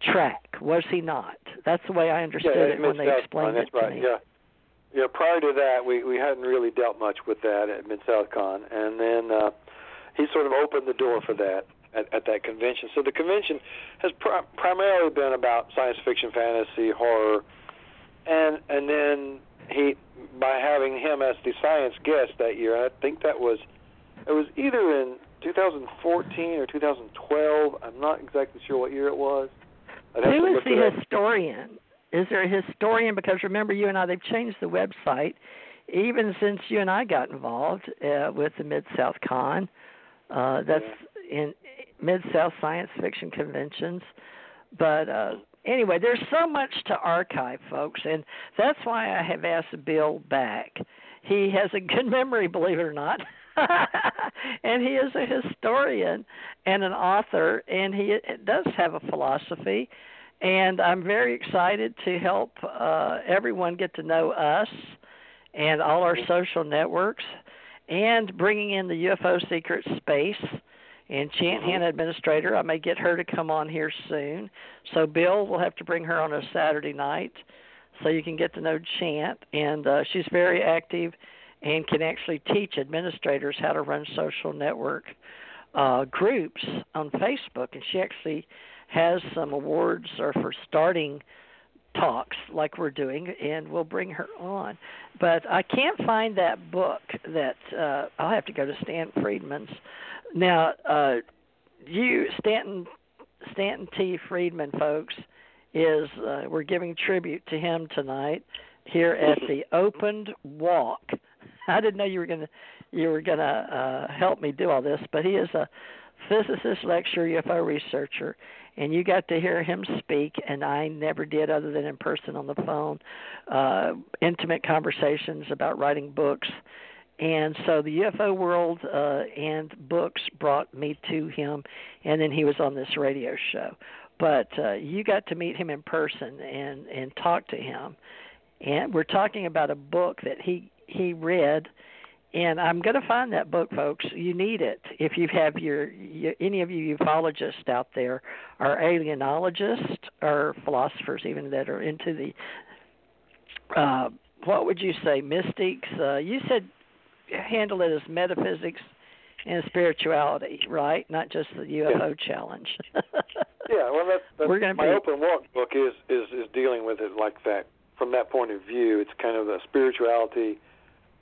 track, was he not? That's the way I understood yeah, it when they explained it to right. me. Yeah. Yeah, prior to that, we we hadn't really dealt much with that at MidSouthCon, and then uh, he sort of opened the door for that at, at that convention. So the convention has pri- primarily been about science fiction, fantasy, horror, and and then he by having him as the science guest that year, I think that was it was either in 2014 or 2012. I'm not exactly sure what year it was. I'd have to Who is the up. historian? Is there a historian? Because remember, you and I, they've changed the website even since you and I got involved uh, with the Mid South Con. Uh, that's in Mid South Science Fiction Conventions. But uh, anyway, there's so much to archive, folks, and that's why I have asked Bill back. He has a good memory, believe it or not. and he is a historian and an author, and he does have a philosophy. And I'm very excited to help uh, everyone get to know us and all our social networks, and bringing in the UFO secret space. And Chant Hannah administrator, I may get her to come on here soon. So Bill, we'll have to bring her on a Saturday night, so you can get to know Chant. And uh, she's very active and can actually teach administrators how to run social network uh, groups on Facebook. And she actually has some awards or for starting talks like we're doing, and we'll bring her on. But I can't find that book that uh, I'll have to go to Stan Friedman's. Now, uh, you Stanton Stanton T. Friedman, folks, is uh, we're giving tribute to him tonight here at the Opened Walk. I didn't know you were to you were to uh, help me do all this, but he is a physicist, lecturer, UFO researcher, and you got to hear him speak, and I never did other than in person on the phone, uh, intimate conversations about writing books. And so the UFO world uh, and books brought me to him, and then he was on this radio show. But uh, you got to meet him in person and and talk to him, and we're talking about a book that he he read and I'm going to find that book, folks. You need it if you have your, your any of you ufologists out there, or alienologists, or philosophers even that are into the, uh, what would you say, mystics? Uh, you said handle it as metaphysics and spirituality, right? Not just the UFO yeah. challenge. yeah, well, that's, that's We're my be... open walk book is is is dealing with it like that from that point of view. It's kind of a spirituality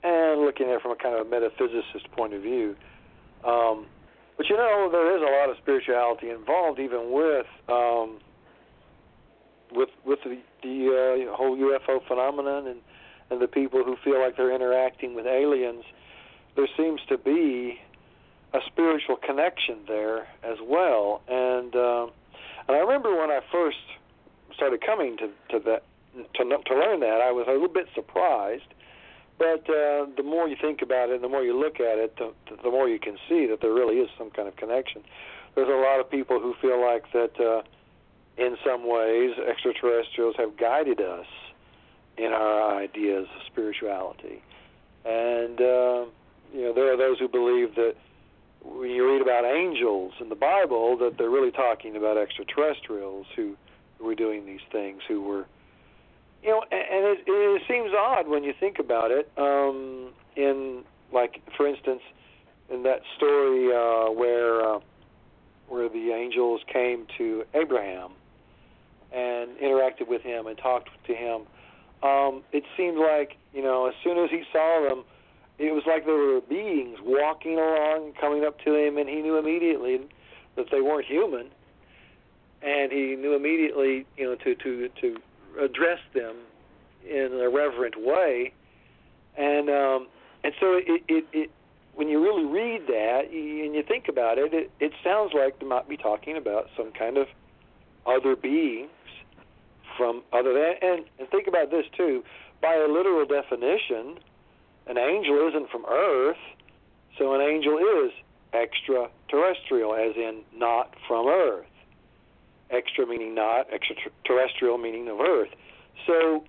and looking at it from a kind of a metaphysicist point of view. Um, but you know, there is a lot of spirituality involved, even with um, with with the, the uh, whole UFO phenomenon and and the people who feel like they're interacting with aliens. There seems to be a spiritual connection there as well, and um, and I remember when I first started coming to to that to to learn that, I was a little bit surprised but uh, the more you think about it, the more you look at it, the, the more you can see that there really is some kind of connection. There's a lot of people who feel like that, uh, in some ways, extraterrestrials have guided us in our ideas of spirituality, and uh, you know there are those who believe that when you read about angels in the Bible, that they're really talking about extraterrestrials who, who were doing these things, who were you know, and it, it seems odd when you think about it. Um, in like, for instance, in that story uh, where uh, where the angels came to Abraham and interacted with him and talked to him, um, it seemed like you know, as soon as he saw them, it was like there were beings walking along, coming up to him, and he knew immediately that they weren't human, and he knew immediately, you know, to to to address them in a reverent way, and um, and so it, it, it when you really read that and you think about it, it, it sounds like they might be talking about some kind of other beings from other than and, and think about this too. By a literal definition, an angel isn't from Earth, so an angel is extraterrestrial, as in not from Earth extra meaning not, extraterrestrial meaning of Earth. So,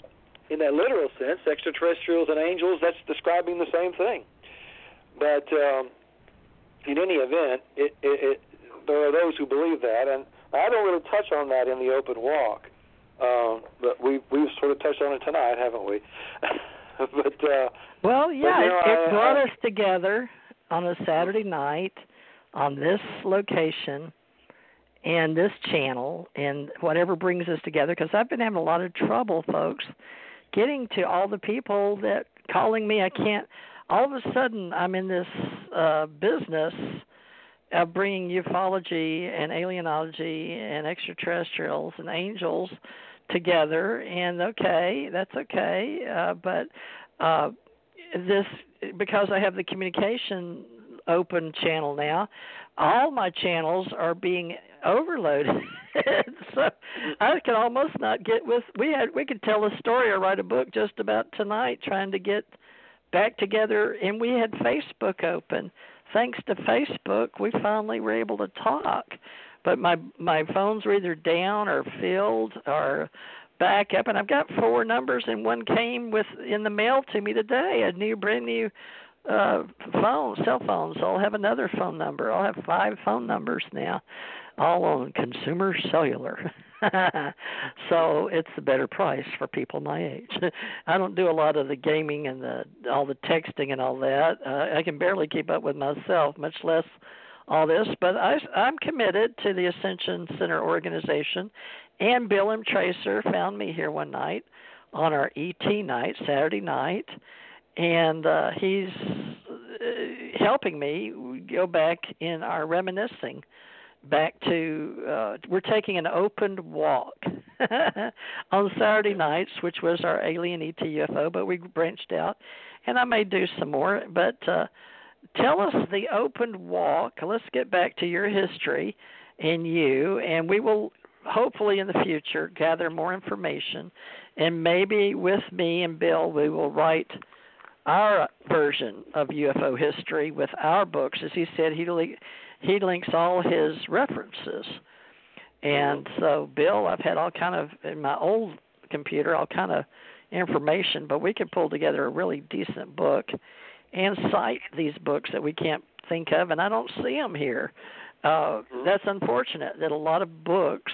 in that literal sense, extraterrestrials and angels, that's describing the same thing. But um, in any event, it, it, it, there are those who believe that, and I don't really touch on that in the open walk. Um, but we we've sort of touched on it tonight, haven't we? but uh, well, yeah, but, you know, it, it I, brought I, us together on a Saturday night on this location and this channel and whatever brings us together because I've been having a lot of trouble, folks, getting to all the people that calling me. I can't. All of a sudden, I'm in this uh, business of bringing ufology and alienology and extraterrestrials and angels together. And okay, that's okay, uh, but uh, this because I have the communication open channel now all my channels are being overloaded. so I can almost not get with we had we could tell a story or write a book just about tonight trying to get back together and we had Facebook open. Thanks to Facebook we finally were able to talk. But my my phones were either down or filled or back up and I've got four numbers and one came with in the mail to me today, a new brand new uh phone cell phone. So i'll have another phone number i'll have five phone numbers now all on consumer cellular. So it's a better price for people my age. I don't do a lot of the gaming and the all the texting and all that. Uh, i can barely keep up with myself much less all this but i i'm committed to the ascension center organization. And bill m. Tracer found me here one night on our et night saturday night and uh, he's uh, helping me go back in our reminiscing back to uh we're taking an opened walk on Saturday nights which was our alien ET UFO but we branched out and I may do some more but uh tell us the open walk. Let's get back to your history and you, and we will hopefully in the future gather more information, and maybe with me and Bill we will write our version of UFO history with our books. As he said, he he links all his references, and so Bill, I've had all kind of in my old computer all kind of information, but we could pull together a really decent book and cite these books that we can't think of, and I don't see them here. Uh, mm-hmm. That's unfortunate that a lot of books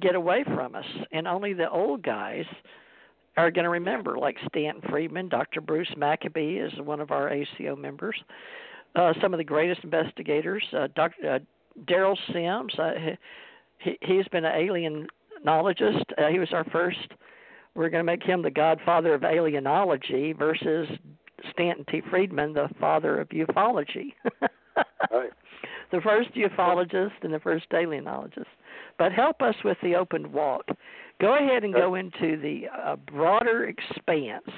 get away from us, and only the old guys are going to remember, like Stanton Friedman, Dr. Bruce Maccabee is one of our ACO members. Uh, some of the greatest investigators, uh, Dr. Uh, Derrel Sims, uh, he, he's been an alienologist. Uh, he was our first. We're going to make him the godfather of alienology versus Stanton T. Friedman, the father of ufology. right. The first ufologist and the first alienologist. But help us with the open walk. Go ahead and go into the uh, broader expanse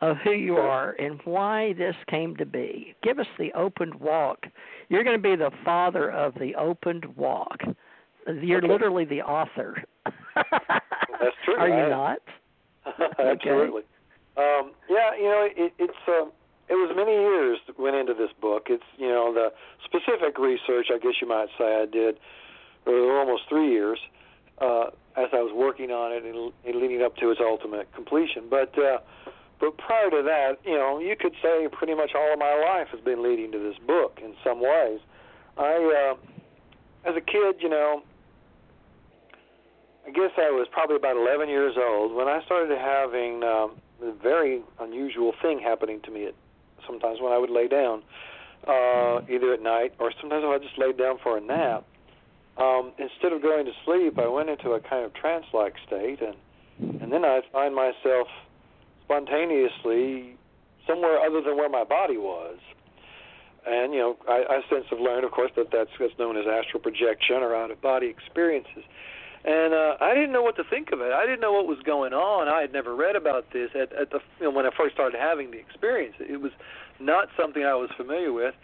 of who you are and why this came to be. Give us the opened walk. You're going to be the father of the opened walk. You're okay. literally the author. That's true. Are you not? Absolutely. Okay. Um, yeah, you know, it, it's um, it was many years that went into this book. It's you know the specific research, I guess you might say, I did for almost three years uh, as I was working on it and, and leading up to its ultimate completion. But uh, but prior to that, you know, you could say pretty much all of my life has been leading to this book in some ways. I, uh, as a kid, you know, I guess I was probably about 11 years old when I started having um, a very unusual thing happening to me. At, sometimes when I would lay down, uh, either at night or sometimes if I just laid down for a nap. Um, instead of going to sleep, I went into a kind of trance-like state, and and then I'd find myself spontaneously somewhere other than where my body was. And you know, I, I since have learned, of course, that that's what's known as astral projection or out-of-body experiences. And uh, I didn't know what to think of it. I didn't know what was going on. I had never read about this at, at the you know, when I first started having the experience. It was not something I was familiar with,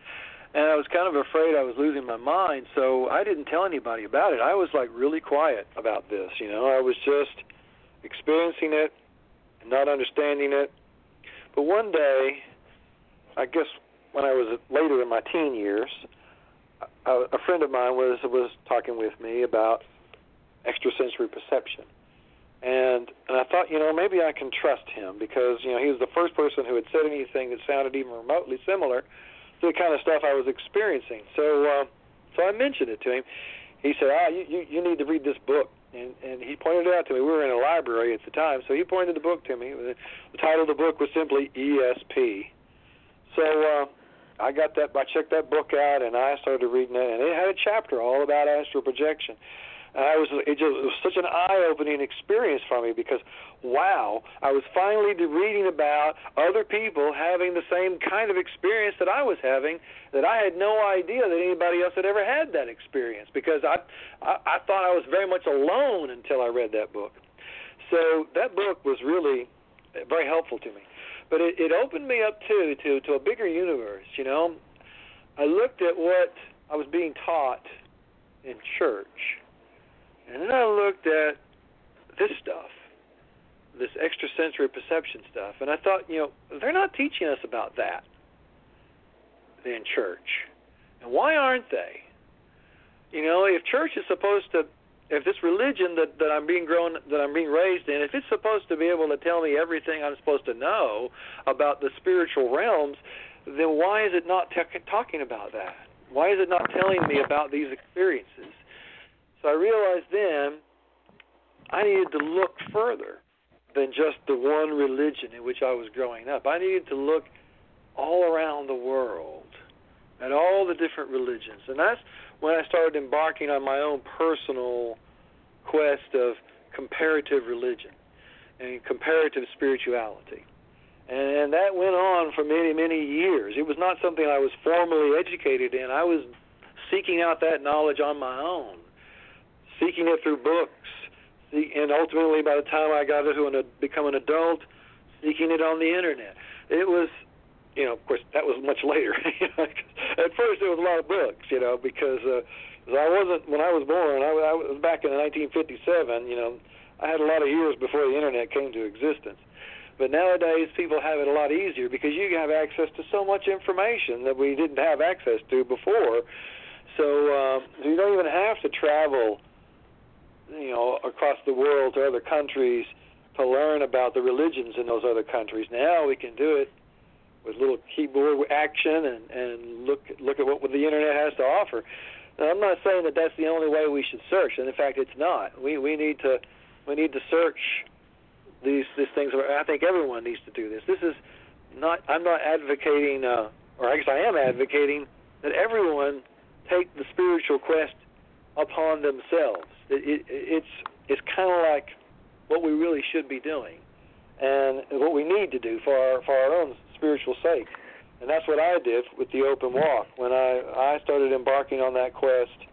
and I was kind of afraid I was losing my mind. So I didn't tell anybody about it. I was like really quiet about this. You know, I was just experiencing it, not understanding it. But one day, I guess when I was later in my teen years, a, a friend of mine was was talking with me about extrasensory perception. And and I thought, you know, maybe I can trust him because you know he was the first person who had said anything that sounded even remotely similar to the kind of stuff I was experiencing. So uh, so I mentioned it to him. He said, ah, you, you you need to read this book and and he pointed it out to me. We were in a library at the time, so he pointed the book to me. The title of the book was simply ESP. So uh, I got that. I checked that book out, and I started reading it, and it had a chapter all about astral projection. Uh, and I was it, just, it was such an eye-opening experience for me because wow, I was finally reading about other people having the same kind of experience that I was having that I had no idea that anybody else had ever had that experience because I I, I thought I was very much alone until I read that book. So that book was really uh, very helpful to me. But it, it opened me up too to to a bigger universe, you know. I looked at what I was being taught in church and then I looked at this stuff, this extrasensory perception stuff, and I thought, you know, they're not teaching us about that in church. And why aren't they? You know, if church is supposed to if this religion that that I'm being grown that I'm being raised in, if it's supposed to be able to tell me everything I'm supposed to know about the spiritual realms, then why is it not t- talking about that? Why is it not telling me about these experiences? So I realized then I needed to look further than just the one religion in which I was growing up. I needed to look all around the world at all the different religions. And that's when I started embarking on my own personal quest of comparative religion and comparative spirituality. And that went on for many, many years. It was not something I was formally educated in. I was seeking out that knowledge on my own seeking it through books, and ultimately, by the time I got to become an adult, seeking it on the internet. It was you know, of course, that was much later. At first, there was a lot of books, you know, because uh, I wasn't when I was born. I, I was back in 1957. You know, I had a lot of years before the internet came to existence. But nowadays, people have it a lot easier because you have access to so much information that we didn't have access to before. So um, you don't even have to travel, you know, across the world to other countries to learn about the religions in those other countries. Now we can do it with little keyboard action and and look look at what the internet has to offer. Now, I'm not saying that that's the only way we should search, and in fact, it's not. We we need to we need to search these these things. I think everyone needs to do this. This is not. I'm not advocating, uh, or I guess I am advocating that everyone take the spiritual quest upon themselves. It, it, it's it's kind of like what we really should be doing, and what we need to do for our for our own spiritual sake. And that's what I did with the open walk when I I started embarking on that quest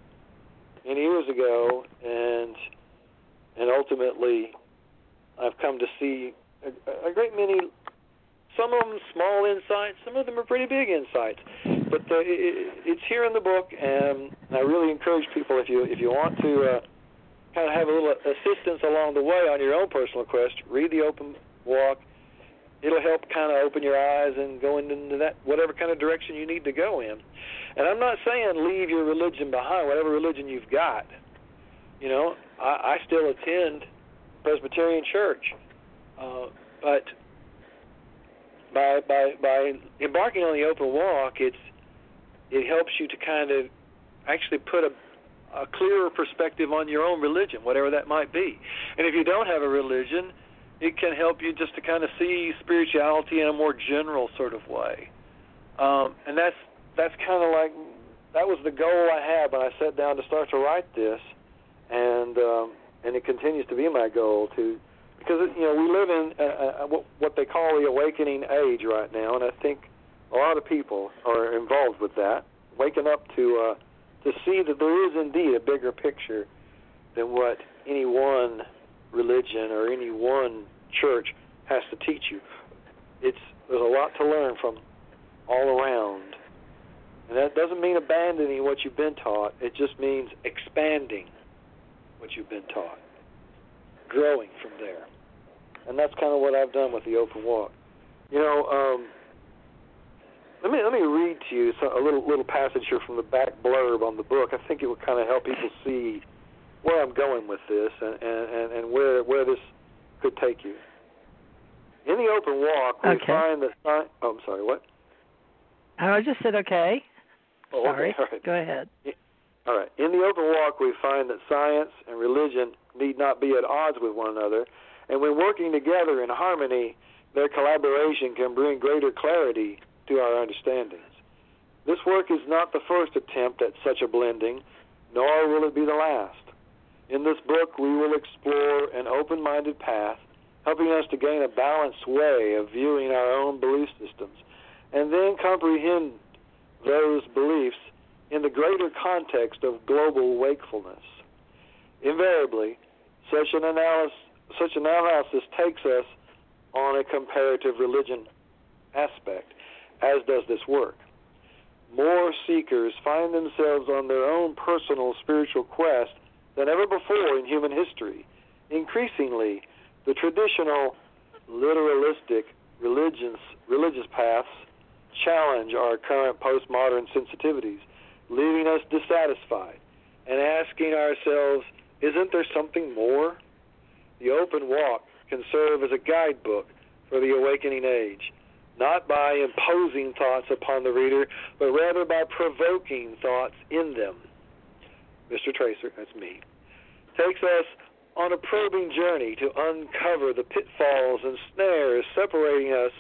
many years ago, and and ultimately I've come to see a, a great many. Some of them small insights, some of them are pretty big insights. But the, it, it's here in the book, and I really encourage people if you if you want to uh, kind of have a little assistance along the way on your own personal quest, read the Open Walk. It'll help kind of open your eyes and go into that whatever kind of direction you need to go in. And I'm not saying leave your religion behind, whatever religion you've got. You know, I, I still attend Presbyterian Church. Uh, but by by by embarking on the open walk, it's it helps you to kind of actually put a a clearer perspective on your own religion, whatever that might be. And if you don't have a religion, it can help you just to kind of see spirituality in a more general sort of way. Um, and that's that's kind of like that was the goal I had when I sat down to start to write this, and um, and it continues to be my goal to because you know we live in uh, uh, what they call the awakening age right now, and I think a lot of people are involved with that, waking up to uh, to see that there is indeed a bigger picture than what any one religion or any one church has to teach you. It's there's a lot to learn from all around, and that doesn't mean abandoning what you've been taught. It just means expanding what you've been taught, growing from there. And that's kind of what I've done with the open walk. You know, um, let me let me read to you a little little passage here from the back blurb on the book. I think it will kind of help people see where I'm going with this and and, and where where this could take you. In the open walk, we okay. find that. Oh, I'm sorry. What? Oh, I just said okay. Oh, sorry. Okay. Right. Go ahead. All right. In the open walk, we find that science and religion need not be at odds with one another, and when working together in harmony, their collaboration can bring greater clarity to our understandings. This work is not the first attempt at such a blending, nor will it be the last. In this book, we will explore an open minded path, helping us to gain a balanced way of viewing our own belief systems, and then comprehend those beliefs in the greater context of global wakefulness. Invariably, such an analysis, such an analysis takes us on a comparative religion aspect, as does this work. More seekers find themselves on their own personal spiritual quest than ever before in human history. Increasingly, the traditional literalistic religions, religious paths challenge our current postmodern sensitivities leaving us dissatisfied and asking ourselves, isn't there something more? The open walk can serve as a guidebook for the awakening age, not by imposing thoughts upon the reader, but rather by provoking thoughts in them. Mr. Tracer, that's me, takes us on a probing journey to uncover the pitfalls and snares separating us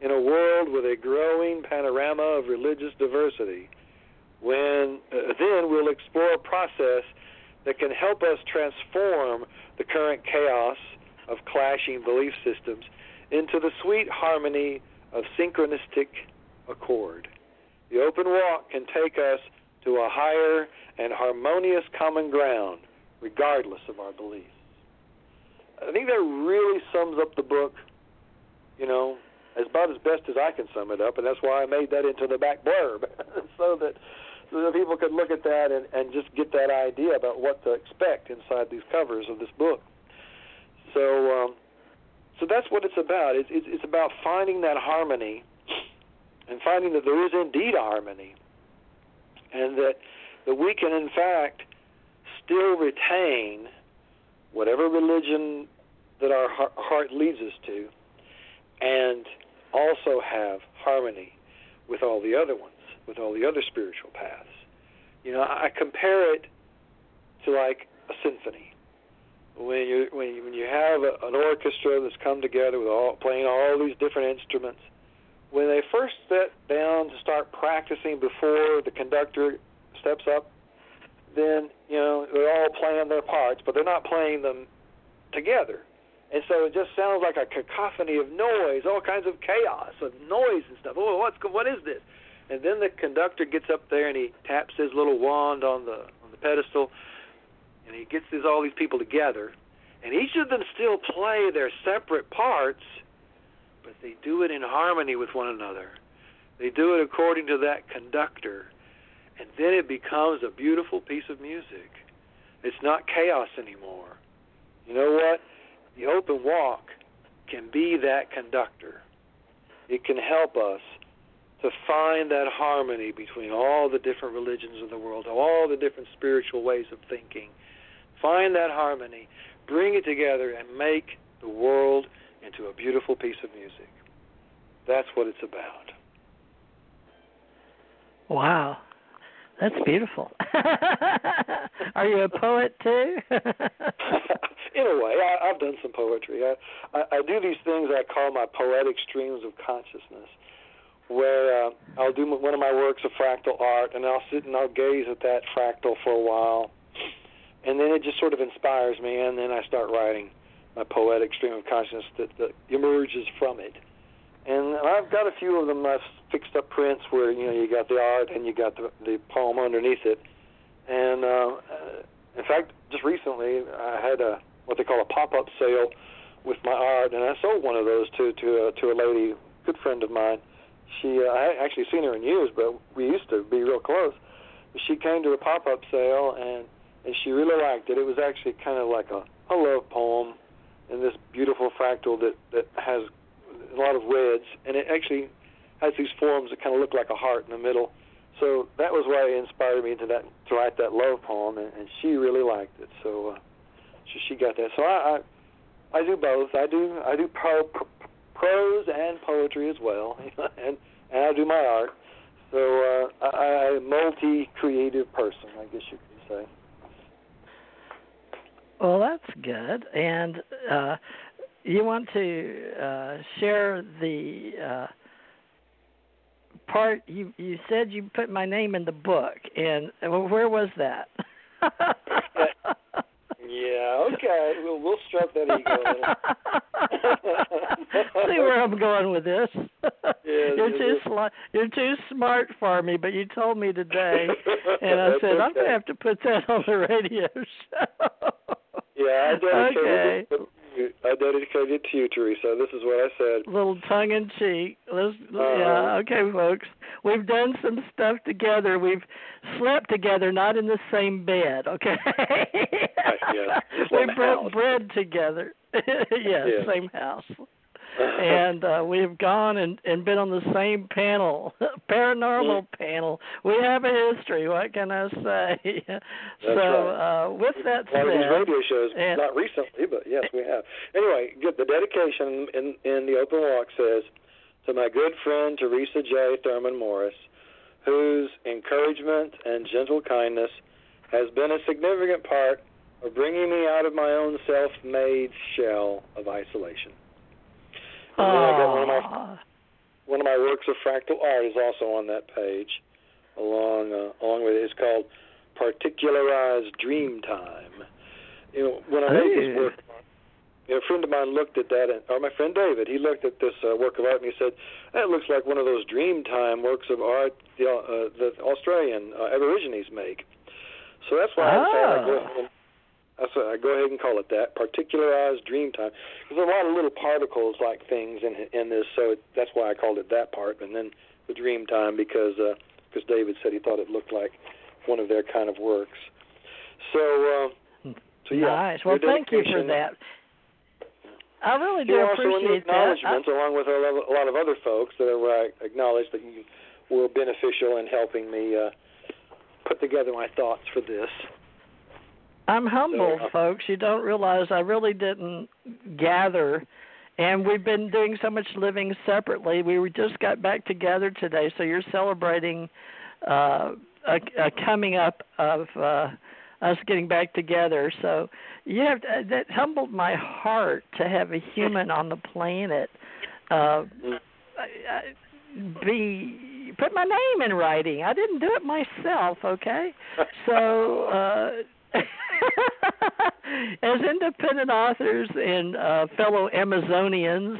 in a world with a growing panorama of religious diversity when uh, then we'll explore a process that can help us transform the current chaos of clashing belief systems into the sweet harmony of synchronistic accord. The open walk can take us to a higher and harmonious common ground, regardless of our beliefs. I think that really sums up the book. You know, as about as best as I can sum it up, and that's why I made that into the back blurb, so that so that people could look at that and, and just get that idea about what to expect inside these covers of this book. So, um, so that's what it's about. It's, it's, it's about finding that harmony and finding that there is indeed a harmony, and that that we can in fact still retain whatever religion that our heart leads us to, and also have harmony with all the other ones, with all the other spiritual paths. You know, I compare it to like a symphony. When you when when you have a, an orchestra that's come together with all playing all these different instruments, when they first sit down to start practicing before the conductor steps up, then you know they're all playing their parts, but they're not playing them together. And so it just sounds like a cacophony of noise, all kinds of chaos of noise and stuff. Oh, what's what is this? And then the conductor gets up there and he taps his little wand on the on the pedestal, and he gets these all these people together, and each of them still play their separate parts, but they do it in harmony with one another. They do it according to that conductor, and then it becomes a beautiful piece of music. It's not chaos anymore. You know what? The open walk can be that conductor. It can help us to find that harmony between all the different religions of the world, all the different spiritual ways of thinking. Find that harmony, bring it together, and make the world into a beautiful piece of music. That's what it's about. Wow. That's beautiful. Are you a poet too? In a way, I, I've done some poetry. I, I, I do these things I call my poetic streams of consciousness, where uh, I'll do one of my works of fractal art, and I'll sit and I'll gaze at that fractal for a while, and then it just sort of inspires me, and then I start writing my poetic stream of consciousness that, that emerges from it. And I've got a few of them. I've fixed up prints where you know you got the art and you got the the poem underneath it. And uh, in fact, just recently I had a what they call a pop-up sale with my art, and I sold one of those to to uh, to a lady, good friend of mine. She uh, I hadn't actually seen her in years, but we used to be real close. She came to the pop-up sale and and she really liked it. It was actually kind of like a a love poem in this beautiful fractal that that has a lot of reds, and it actually has these forms that kind of look like a heart in the middle. So that was why it inspired me to that to write that love poem, and, and she really liked it. So, uh, so she got that. So I, I I do both. I do I do pro, pro, prose and poetry as well, and and I do my art. So uh, I, I'm a multi-creative person, I guess you could say. Well, that's good. And uh, you want to uh, share the uh, part you you said you put my name in the book and well, where was that? Yeah okay. We'll we'll stroke that ego see where i'm going with this. Yeah, you're too sli- you're too smart for me but you told me today. And i said okay. i'm going to have to put that on the radio show yeah i okay I dedicated it to you, Theresa. This is what I said. Little tongue in cheek. Let's, uh, yeah, okay, folks. We've done some stuff together. We've slept together, not in the same bed. Okay. yes. we broke house. bread together. yes, yes, same house. And uh, we've gone and, and been on the same panel, paranormal mm. panel. We have a history. What can I say? so, right. uh, with that said, One of these radio shows, and, not recently, but yes, we have. Anyway, good. The dedication in in the open walk says to my good friend Theresa J. Thurman Morris, whose encouragement and gentle kindness has been a significant part of bringing me out of my own self-made shell of isolation. And then I got one of my one of my works of fractal art is also on that page, along uh, along with it. It's called Particularized Dream Time. You know, when I made this work, you know, a friend of mine looked at that, and, or my friend David, he looked at this uh, work of art and he said, "That looks like one of those Dreamtime works of art the, uh, the Australian uh, Aborigines make." So that's why I decided I'd go and, that's so I go ahead and call it that. Particularized dream time. There's a lot of little particles like things in in this, so it, that's why I called it that part. And then the dream time because because uh, David said he thought it looked like one of their kind of works. So. Uh, so yeah, nice. Well, thank you for that. I really do you appreciate also in acknowledgments, along with a lot of other folks that I uh, acknowledged that you were beneficial in helping me uh, put together my thoughts for this. I'm humbled, so, uh, folks. You don't realize I really didn't gather, and we've been doing so much living separately. We just got back together today, so you're celebrating uh, a, a coming up of uh, us getting back together. So you have to, that humbled my heart to have a human on the planet uh, be put my name in writing. I didn't do it myself, okay? So uh as independent authors and uh fellow Amazonians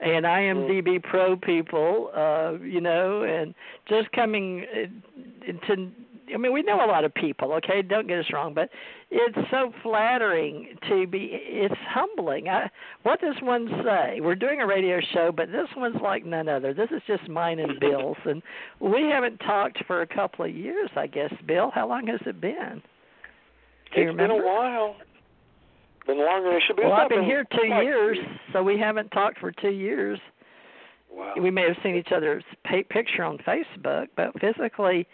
and IMDb Pro people, uh, you know, and just coming to I mean, we know a lot of people. Okay, don't get us wrong, but it's so flattering to be. It's humbling. I, what does one say? We're doing a radio show, but this one's like none other. This is just mine and Bill's, and we haven't talked for a couple of years, I guess. Bill, how long has it been? Do you it's remember? been a while. Been longer than it should be. Well, I've been here two years, so we haven't talked for two years. Wow. We may have seen each other's picture on Facebook, but physically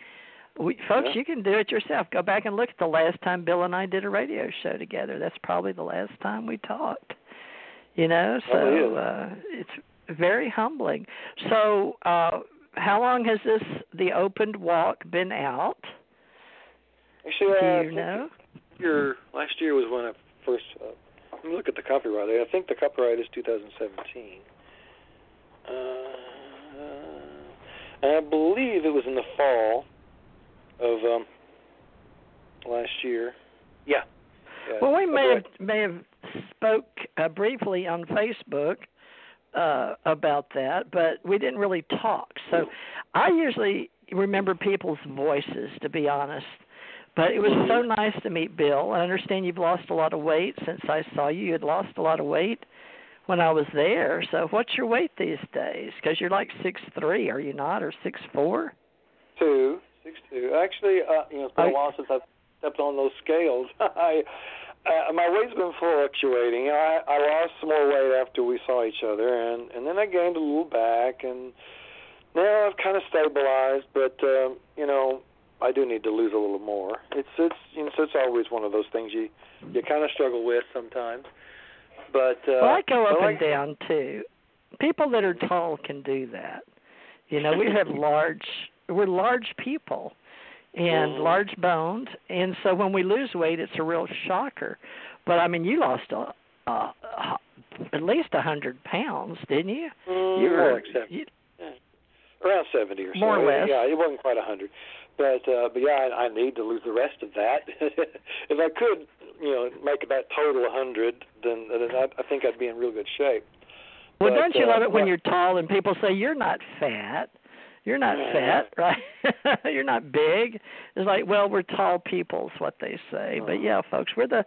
we, folks, yeah. you can do it yourself. Go back and look at the last time Bill and I did a radio show together. That's probably the last time we talked. You know, so uh, it's very humbling. So, uh, how long has this the opened walk been out? Actually, uh, do you know? Year last year was when I first. Uh, let me look at the copyright. I think the copyright is 2017. Uh, I believe it was in the fall of um, last year. Yeah. yeah. Well, we may have may have spoke uh, briefly on Facebook uh, about that, but we didn't really talk. So I usually remember people's voices, to be honest. But it was so nice to meet Bill. I understand you've lost a lot of weight since I saw you. You had lost a lot of weight when I was there. So what's your weight these days? Because you're like six three, are you not, or six four? Two. Six two. Actually, uh, you know, it's been a while since I've stepped on those scales. I uh, my weight's been fluctuating. I I lost some more weight after we saw each other, and and then I gained a little back, and now I've kind of stabilized. But um, you know, I do need to lose a little more. It's it's you know, so it's always one of those things you you kind of struggle with sometimes. But uh, well, I go up I and down too. People that are tall can do that. You know, we have large we're large people and Mhm. large boned and so when we lose weight it's a real shocker but i mean you lost a, a, a at least a hundred pounds didn't you Mm, you were like seven, you, around seventy or so. More or less. Yeah, it wasn't quite a hundred. But uh, but yeah, I, I need to lose the rest of that. if I could, you know, make about total a hundred, then then I, I think I'd be in real good shape. well But, don't you uh, love it when you're tall and people say you're not fat you're not Yeah. fat right you're not big it's like well we're tall people is what they say but Uh-huh. yeah folks we're the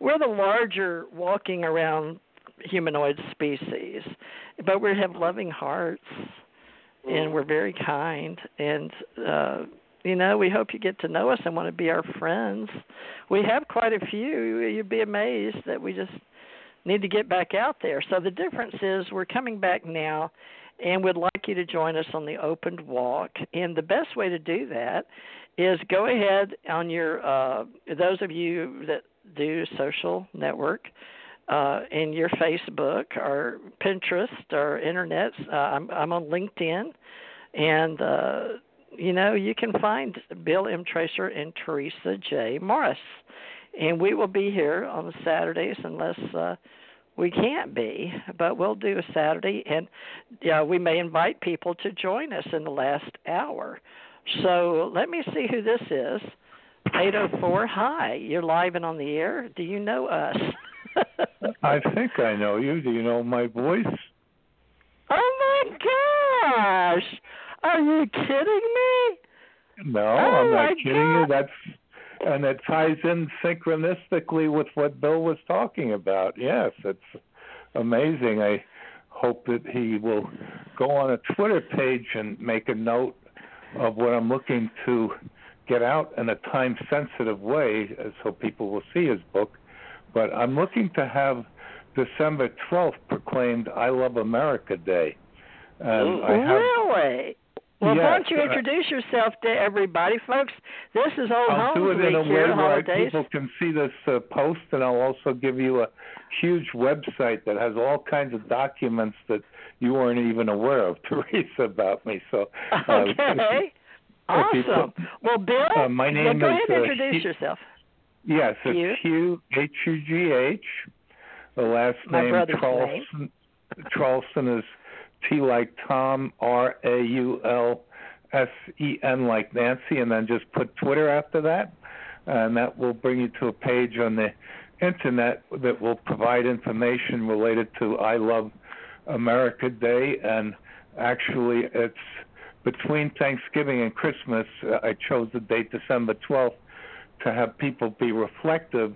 we're the larger walking around humanoid species but we have loving hearts and Mhm. we're very kind and uh you know we hope you get to know us and want to be our friends. We have quite a few. You'd be amazed that we just need to get back out there. So the difference is we're coming back now and would like you to join us on the opened walk. And the best way to do that is go ahead on your uh those of you that do social network uh, in your Facebook or Pinterest or internet. Uh, I'm, I'm on LinkedIn, and uh, you know you can find Bill M. Tracer and Theresa J. Morris, and we will be here on Saturdays unless uh, we can't be, but we'll do a Saturday, and yeah, we may invite people to join us in the last hour. So let me see who this is. 804. Hi, you're live and on the air. Do you know us? I think I know you. Do you know my voice? Oh my gosh! Are you kidding me? No, Oh, I'm not kidding you. That's and it ties in synchronistically with what Bill was talking about. Yes, it's amazing. I hope that he will go on a Twitter page and make a note of what I'm looking to get out in a time sensitive way uh, so people will see his book. But I'm looking to have December 12th proclaimed I Love America Day. And I have, really? Well, yes, why don't you uh, introduce uh, yourself to everybody, folks? This is Old I'll Homes do it in a way where people can see this uh, post, and I'll also give you a huge website that has all kinds of documents that you weren't even aware of, Theresa, about me. So, uh, okay, awesome. Put, well, Bill, uh, my name go is, ahead and introduce Hugh, yourself. Yes, it's Hugh H U G H. The last my name Traulsen. Name. Traulsen is T like Tom, R A U L S E N like Nancy, and then just put Twitter after that, and that will bring you to a page on the internet that will provide information related to I Love America Day, and actually it's between Thanksgiving and Christmas. Uh, I chose the date December 12th to have people be reflective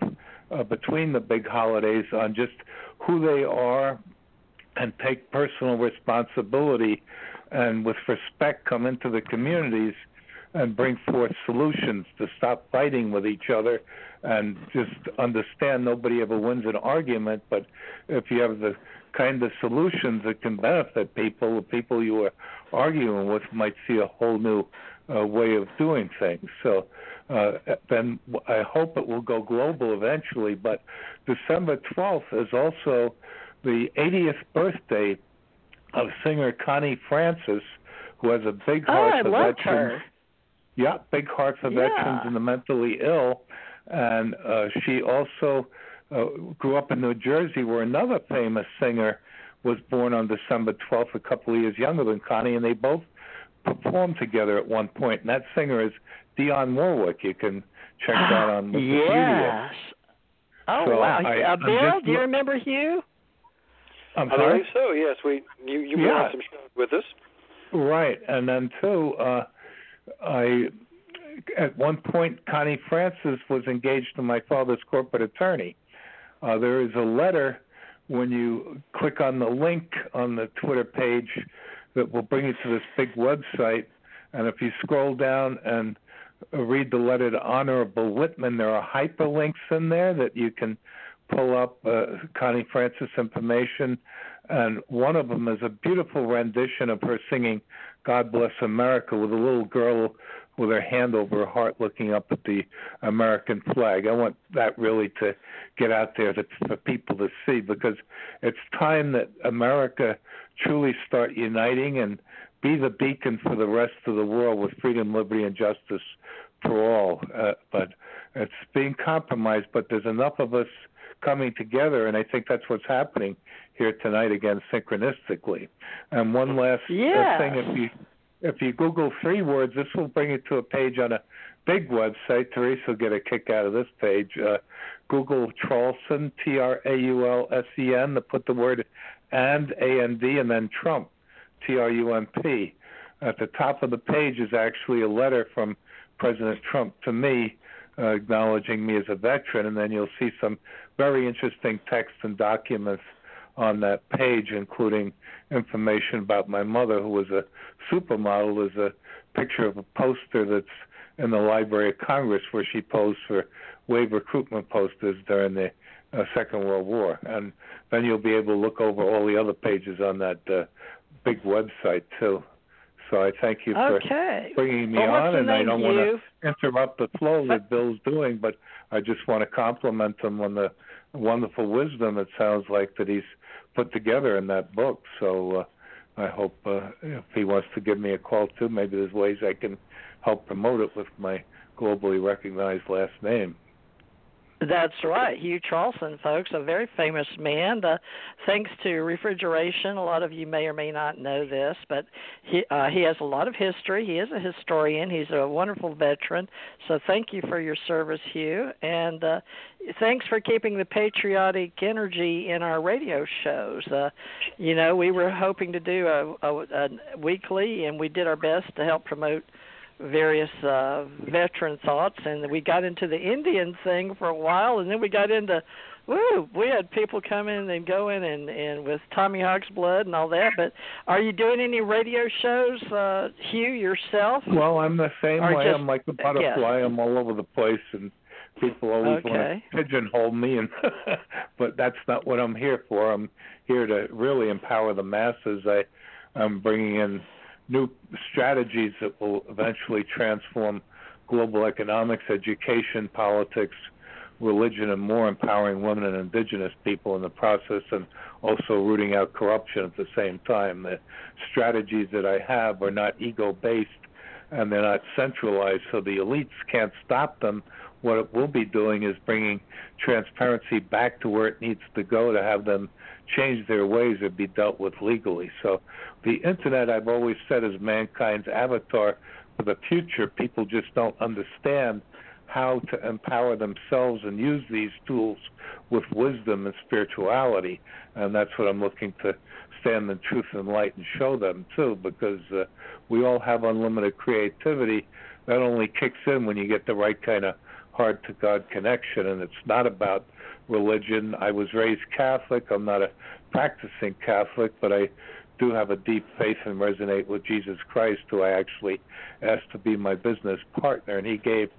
uh, between the big holidays on just who they are and take personal responsibility and with respect come into the communities and bring forth solutions to stop fighting with each other and just understand nobody ever wins an argument but if you have the kind of solutions that can benefit people the people you are arguing with might see a whole new uh, way of doing things. So uh, then I hope it will go global eventually but December 12th is also the 80th birthday of singer Connie Francis, who has a big heart oh, I for veterans. Her. Yeah, big heart for yeah. veterans and the mentally ill, and uh, she also uh, grew up in New Jersey, where another famous singer was born on December 12th, a couple of years younger than Connie, and they both performed together at one point. And that singer is Dionne Warwick. You can check that on Wikipedia. Yes. Oh so wow! I, uh, Bill, do you remember Hugh? I'm I sorry? believe so. Yes, we you you Yeah. on some shows with us. Right, and then too, uh, I at one point Connie Francis was engaged to my father's corporate attorney. Uh, there is a letter when you click on the link on the Twitter page that will bring you to this big website, and if you scroll down and read the letter to Honorable Whitman, there are hyperlinks in there that you can pull up uh, Connie Francis information, and one of them is a beautiful rendition of her singing "God Bless America" with a little girl with her hand over her heart, looking up at the American flag. I want that really to get out there to, for people to see because it's time that America truly start uniting and be the beacon for the rest of the world with freedom, liberty, and justice for all. Uh, but it's being compromised. But there's enough of us coming together, and I think that's what's happening here tonight again synchronistically. And one last uh, yes. thing, if you if you Google three words, this will bring you to a page on a big website. Theresa will get a kick out of this page. Uh, Google Traulsen, T R A U L S E N, to put the word and A N D, and then Trump, T R U M P. At the top of the page is actually a letter from President Trump to me uh, acknowledging me as a veteran, and then you'll see some very interesting texts and documents on that page, including information about my mother, who was a supermodel. There's a picture of a poster that's in the Library of Congress where she posed for wave recruitment posters during the uh, Second World War. And then you'll be able to look over all the other pages on that uh, big website, too. So I thank you for okay. bringing me well, on, and I don't want to interrupt the flow that Bill's doing, but I just want to compliment him on the wonderful wisdom it sounds like that he's put together in that book. So uh, I hope uh, if he wants to give me a call too, maybe there's ways I can help promote it with my globally recognized last name. That's right, Hugh Traulsen, folks, a very famous man. Uh, thanks to refrigeration, a lot of you may or may not know this, but he uh, he has a lot of history. He is a historian. He's a wonderful veteran. So thank you for your service, Hugh, and uh, thanks for keeping the patriotic energy in our radio shows. Uh, you know, we were hoping to do a, a, a weekly, and we did our best to help promote various uh, veteran thoughts, and we got into the Indian thing for a while, and then we got into woo, we had people come in and go in and and with Tommy Hawk's blood and all that. But are you doing any radio shows, uh, Hugh yourself? Well, I'm the same Or way. just- I'm like a butterfly. I'm all over the place, and people always want Okay. to pigeonhole me. And but that's not what I'm here for. I'm here to really empower the masses. I I'm bringing in new strategies that will eventually transform global economics, education, politics, religion, and more, empowering women and indigenous people in the process, and also rooting out corruption at the same time. The strategies that I have are not ego based and they're not centralized, so the elites can't stop them. What it will be doing is bringing transparency back to where it needs to go to have them change their ways and be dealt with legally. So the internet, I've always said, is mankind's avatar for the future. People just don't understand how to empower themselves and use these tools with wisdom and spirituality. And that's what I'm looking to stand in truth and light and show them too, because uh, we all have unlimited creativity. That only kicks in when you get the right kind of heart to God connection, and it's not about religion. I was raised Catholic. I'm not a practicing Catholic, but I do have a deep faith and resonate with Jesus Christ, who I actually asked to be my business partner, and he gave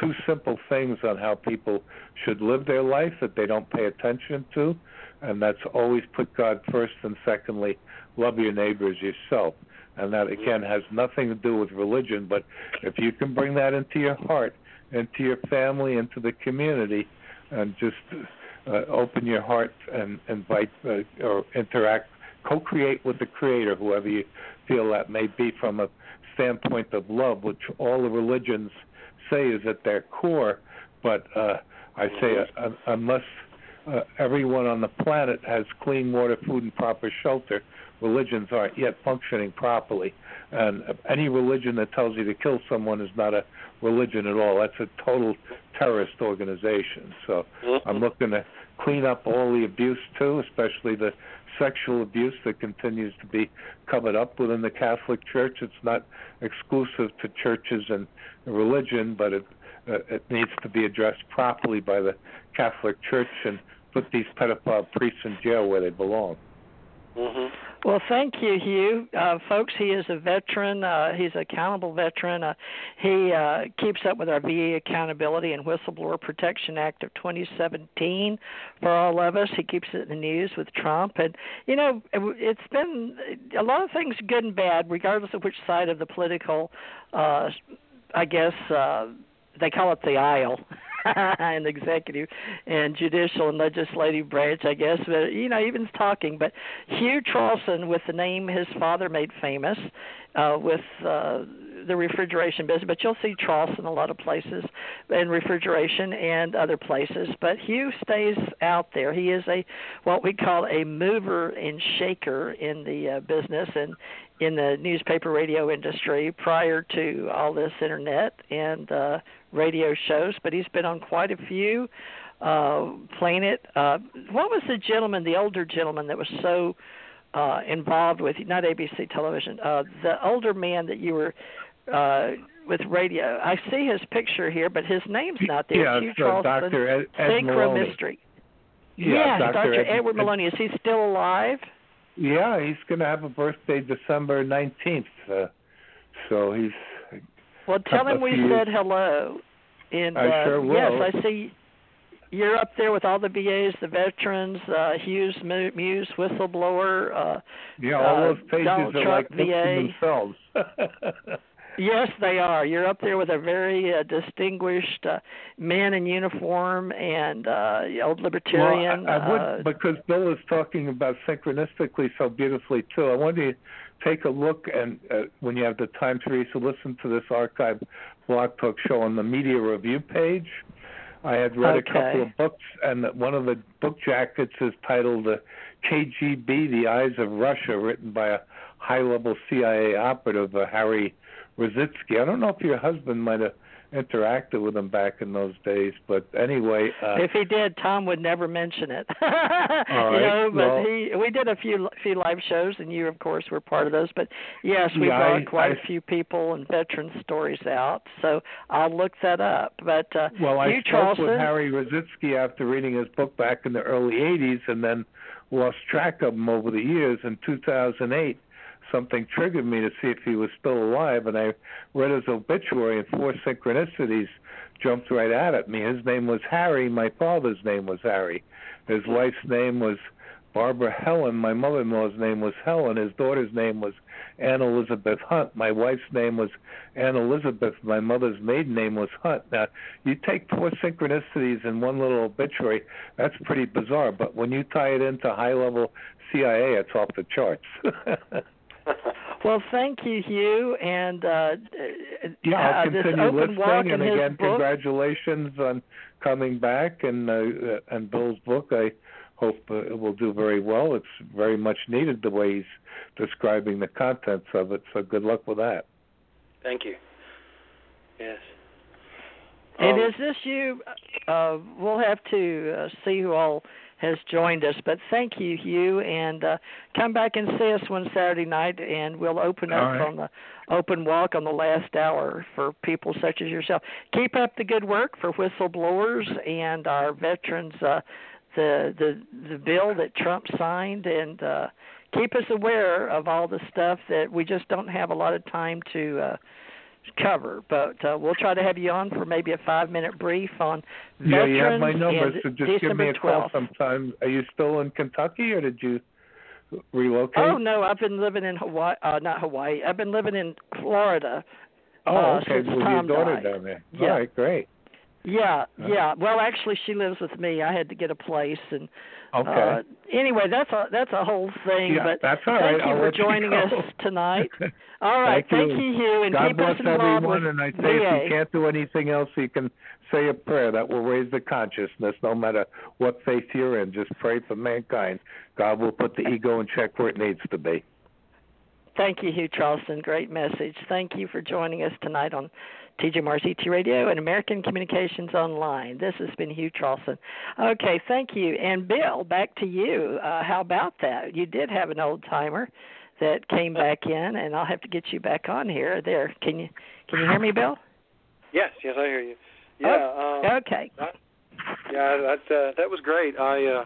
two simple things on how people should live their life that they don't pay attention to, and that's always put God first, and secondly, love your neighbor as yourself. And that again has nothing to do with religion, but if you can bring that into your heart, into your family, into the community, and just uh, open your heart and invite uh, or interact, co-create with the Creator, whoever you feel that may be, from a standpoint of love, which all the religions say is at their core. But uh, I say uh, unless uh, everyone on the planet has clean water, food, and proper shelter, religions aren't yet functioning properly. And any religion that tells you to kill someone is not a religion at all. That's a total terrorist organization. So I'm looking to clean up all the abuse too, especially the sexual abuse that continues to be covered up within the Catholic Church. It's not exclusive to churches and religion, but it uh, it needs to be addressed properly by the Catholic Church and put these pedophile priests in jail where they belong. Mhm. Well, thank you, Hugh. Uh, folks, he is a veteran. Uh, he's an accountable veteran. Uh, he uh, keeps up with our VA Accountability and Whistleblower Protection Act of 2017 for all of us. He keeps it in the news with Trump. And, you know, it- it's been a lot of things good and bad, regardless of which side of the political, uh, I guess, uh, they call it the aisle. and executive and judicial and legislative branch, I guess. But you know, even talking. But Hugh Traulsen, with the name his father made famous, uh, with uh, the refrigeration business. But you'll see Traulsen a lot of places, in refrigeration and other places. But Hugh stays out there. He is a what we call a mover and shaker in the uh, business and in the newspaper radio industry prior to all this internet and uh radio shows but he's been on quite a few uh playing it uh what was the gentleman the older gentleman that was so uh involved with not ABC television uh the older man that you were uh with radio I see his picture here but his name's not there Yeah, Hugh it's, uh, Traulsen Dr. Ed, Ed Synchro Maloney. Mystery Yeah, yes Dr. Dr. Ed- Edward Ed- Maloney is he still alive Yeah, he's going to have a birthday December 19th. Uh, so he's Well, tell him we said hello. And I uh, sure will. yes, I see you're up there with all the VAs, the veterans, uh, Hughes Mu- Muse, whistleblower. Uh, yeah, all Uh, those pages are like themselves. yes, they are. You're up there with a very uh, distinguished uh, man in uniform and uh, old libertarian. Well, I, I would uh, because Bill is talking about synchronistically so beautifully too. I want you to take a look and uh, when you have the time, Theresa, listen to this archive blog talk show on the media review page. I had read a couple of books, and one of the book jackets is titled uh, "KGB: The Eyes of Russia," written by a high-level CIA operative, uh, Harry Rositzke. I don't know if your husband might have interacted with him back in those days. But anyway, uh, if he did, Tom would never mention it. All right. you know, but well, he we did a few few live shows, and you of course were part of those. But yes, we Yeah, brought I- quite I- a few people and veteran stories out. So I'll look that up. But uh, Well, I you, spoke Traulsen, with Harry Rositzke after reading his book back in the early 80s and then lost track of him over the years. In 2008, something triggered me to see if he was still alive, and I read his obituary, and four synchronicities jumped right out at me. His name was Harry. My father's name was Harry. His wife's name was Barbara Helen. My mother-in-law's name was Helen. His daughter's name was Anne Elizabeth Hunt. My wife's name was Anne Elizabeth. My mother's maiden name was Hunt. Now, you take four synchronicities in one little obituary, that's pretty bizarre. But when you tie it into high-level CIA, it's off the charts. Well, thank you, Hugh, and uh, yeah, uh, I'll this continue open listening. And again, book. congratulations on coming back and uh, and Bill's book. I hope uh, it will do very well. It's very much needed the way he's describing the contents of it. So good luck with that. Thank you. Yes. And Um, is this you? Uh, we'll have to uh, see who all has joined us. But thank you, Hugh, and uh, come back and see us one Saturday night, and we'll open up right. on the open walk on the last hour for people such as yourself. Keep up the good work for whistleblowers and our veterans. Uh, the the the bill that Trump signed, and uh, keep us aware of all the stuff that we just don't have a lot of time to. Uh, cover but uh, we'll try to have you on for maybe a five minute brief on Yeah, veterans you have my number, so just December give me a 12th. call sometime. Are you still in Kentucky, or did you relocate? Oh no, I've been living in Hawaii. Uh, not Hawaii. I've been living in Florida. Oh, uh, okay. With your daughter died. down there. Yeah. All right, great. Yeah, Uh. yeah. Well, actually, she lives with me. I had to get a place, and Okay. uh, anyway, that's a that's a whole thing. yeah, but that's all thank right. you I'll for joining you us tonight. All right, Thank thank you. you, Hugh, and God keep bless us everyone, and I say VA. if you can't do anything else, you can say a prayer that will raise the consciousness, no matter what faith you're in. Just pray for mankind. God will put the ego in check where it needs to be. Thank you, Hugh Charleston. Great message. Thank you for joining us tonight on TJ Mars Radio and American Communications Online. This has been Hugh Charleston. Okay, thank you. And Bill, back to you. Uh, how about that? You did have an old timer that came back in, and I'll have to get you back on here. There, can you can you hear me, Bill? yes, yes, I hear you. Yeah. um, Okay. Yeah, that uh, that was great. I uh,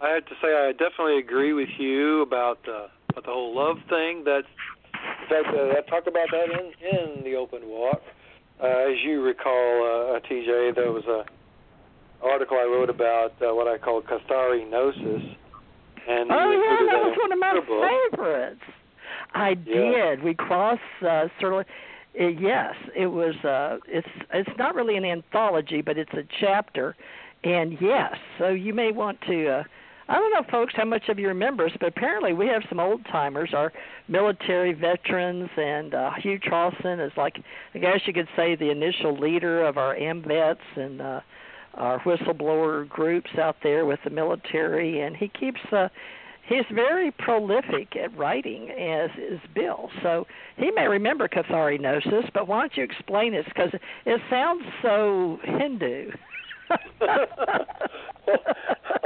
I had to say I definitely agree with you about uh, about the whole love thing. That's in fact uh, I talk about that in in the open walk. Uh, as you recall, uh, TJ, there was a article I wrote about uh, what I call catharinosis. And Oh yeah, that was one of my favorites. I Yeah. did. We cross uh, of. Uh, yes, it was. Uh, it's it's not really an anthology, but it's a chapter. And yes, so you may want to. Uh, I don't know, folks, how much of you remember us, but apparently we have some old timers, our military veterans, and uh, Hugh Charleston is like, I guess you could say, the initial leader of our AMVETS and uh, our whistleblower groups out there with the military, and he keeps. Uh, he's very prolific at writing, as is Bill. So he may remember catharinosis, but why don't you explain this? Because it sounds so Hindu.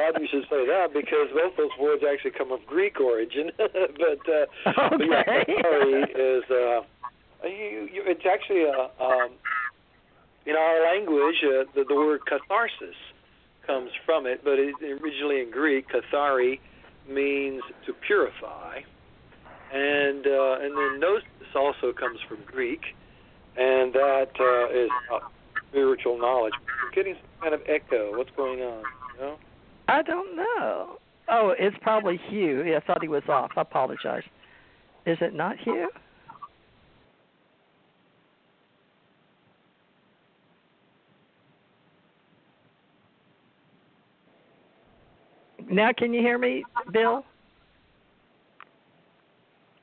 Odd you should say that because both those words actually come of Greek origin. but uh, but yeah, Okay. Cathari is uh, you, you, it's actually a um, in our language uh, the, the word catharsis comes from it, but it, originally in Greek, kathari means to purify, and uh, and then gnosis also comes from Greek, and that uh, is uh, spiritual knowledge. We're getting kind of echo. What's going on? I don't know. Oh, it's probably Hugh. Yeah, I thought he was off. I apologize. Is it not Hugh? Now, can you hear me, Bill?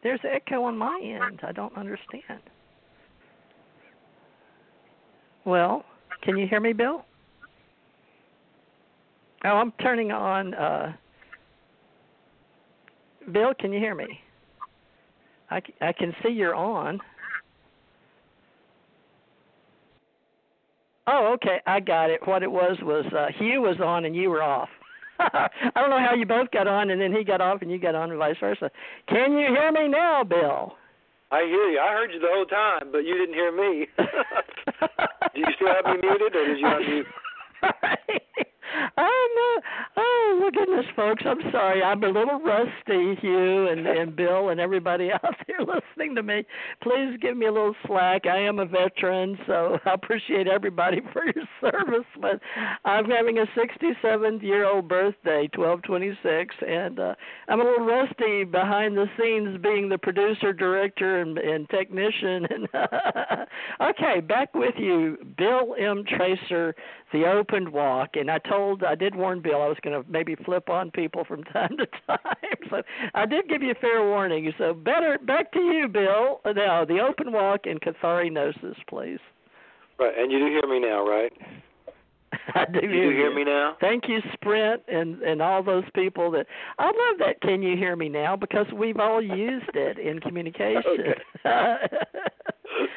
There's echo on my end. I don't understand. Well, can you hear me, Bill? Oh, I'm turning on. uh Bill, can you hear me? I, I can see you're on. Oh, okay, I got it. What it was was uh, Hugh was on and you were off. I don't know how you both got on and then he got off and you got on and vice versa. Can you hear me now, Bill? I hear you. I heard you the whole time, but you didn't hear me. Do you still have me muted, or did you unmute? oh no! Oh my goodness, folks! I'm sorry. I'm a little rusty, Hugh and and Bill and everybody out there listening to me. Please give me a little slack. I am a veteran, so I appreciate everybody for your service. But I'm having a 67th year old birthday, 1226, and uh, I'm a little rusty behind the scenes, being the producer, director, and, and technician. And okay, back with you, Bill M. Tracer, the Open Walk, and I told I did warn Bill I was going to maybe flip on people from time to time. So I did give you a fair warning. So better back to you, Bill. Now the open walk and catharinosis, please. Right, and you do hear me now, right? I do you hear, do hear me now. Thank you, Sprint, and and all those people that I love that. Can you hear me now? Because we've all used it in communication.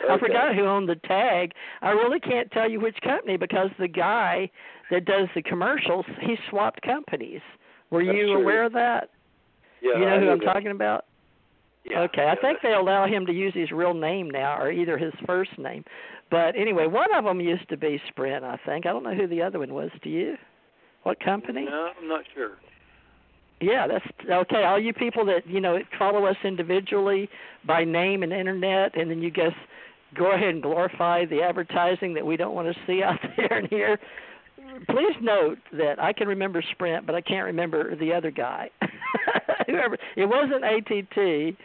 I forgot who owned the tag. I really can't tell you which company because the guy that does the commercials, he swapped companies. Were That's you true. aware of that? Yeah, you know I who I'm that. talking about? Yeah, okay, I think they allow him to use his real name now, or either his first name. But anyway, one of them used to be Sprint, I think. I don't know who the other one was. Do you? What company? No, I'm not sure. Yeah, that's okay. All you people that you know follow us individually by name and internet, and then you guys go ahead and glorify the advertising that we don't want to see out there and here. Please note that I can remember Sprint, but I can't remember the other guy. Whoever it wasn't ATT,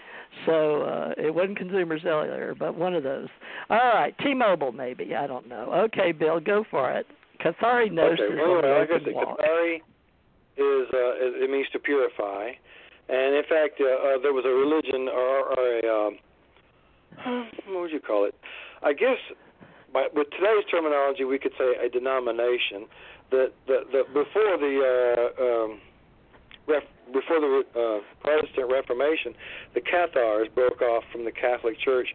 so uh, it wasn't Consumer Cellular, but one of those. All right, T-Mobile maybe. I don't know. Okay, Bill, go for it. Catharinosis Okay, well, on the anyway, like I said, walk. Is uh, it it means to purify, and in fact, uh, uh, there was a religion or, or a um, what would you call it? I guess by, with today's terminology, we could say a denomination that that, that before the uh, um, ref, before the uh, Protestant Reformation, the Cathars broke off from the Catholic Church,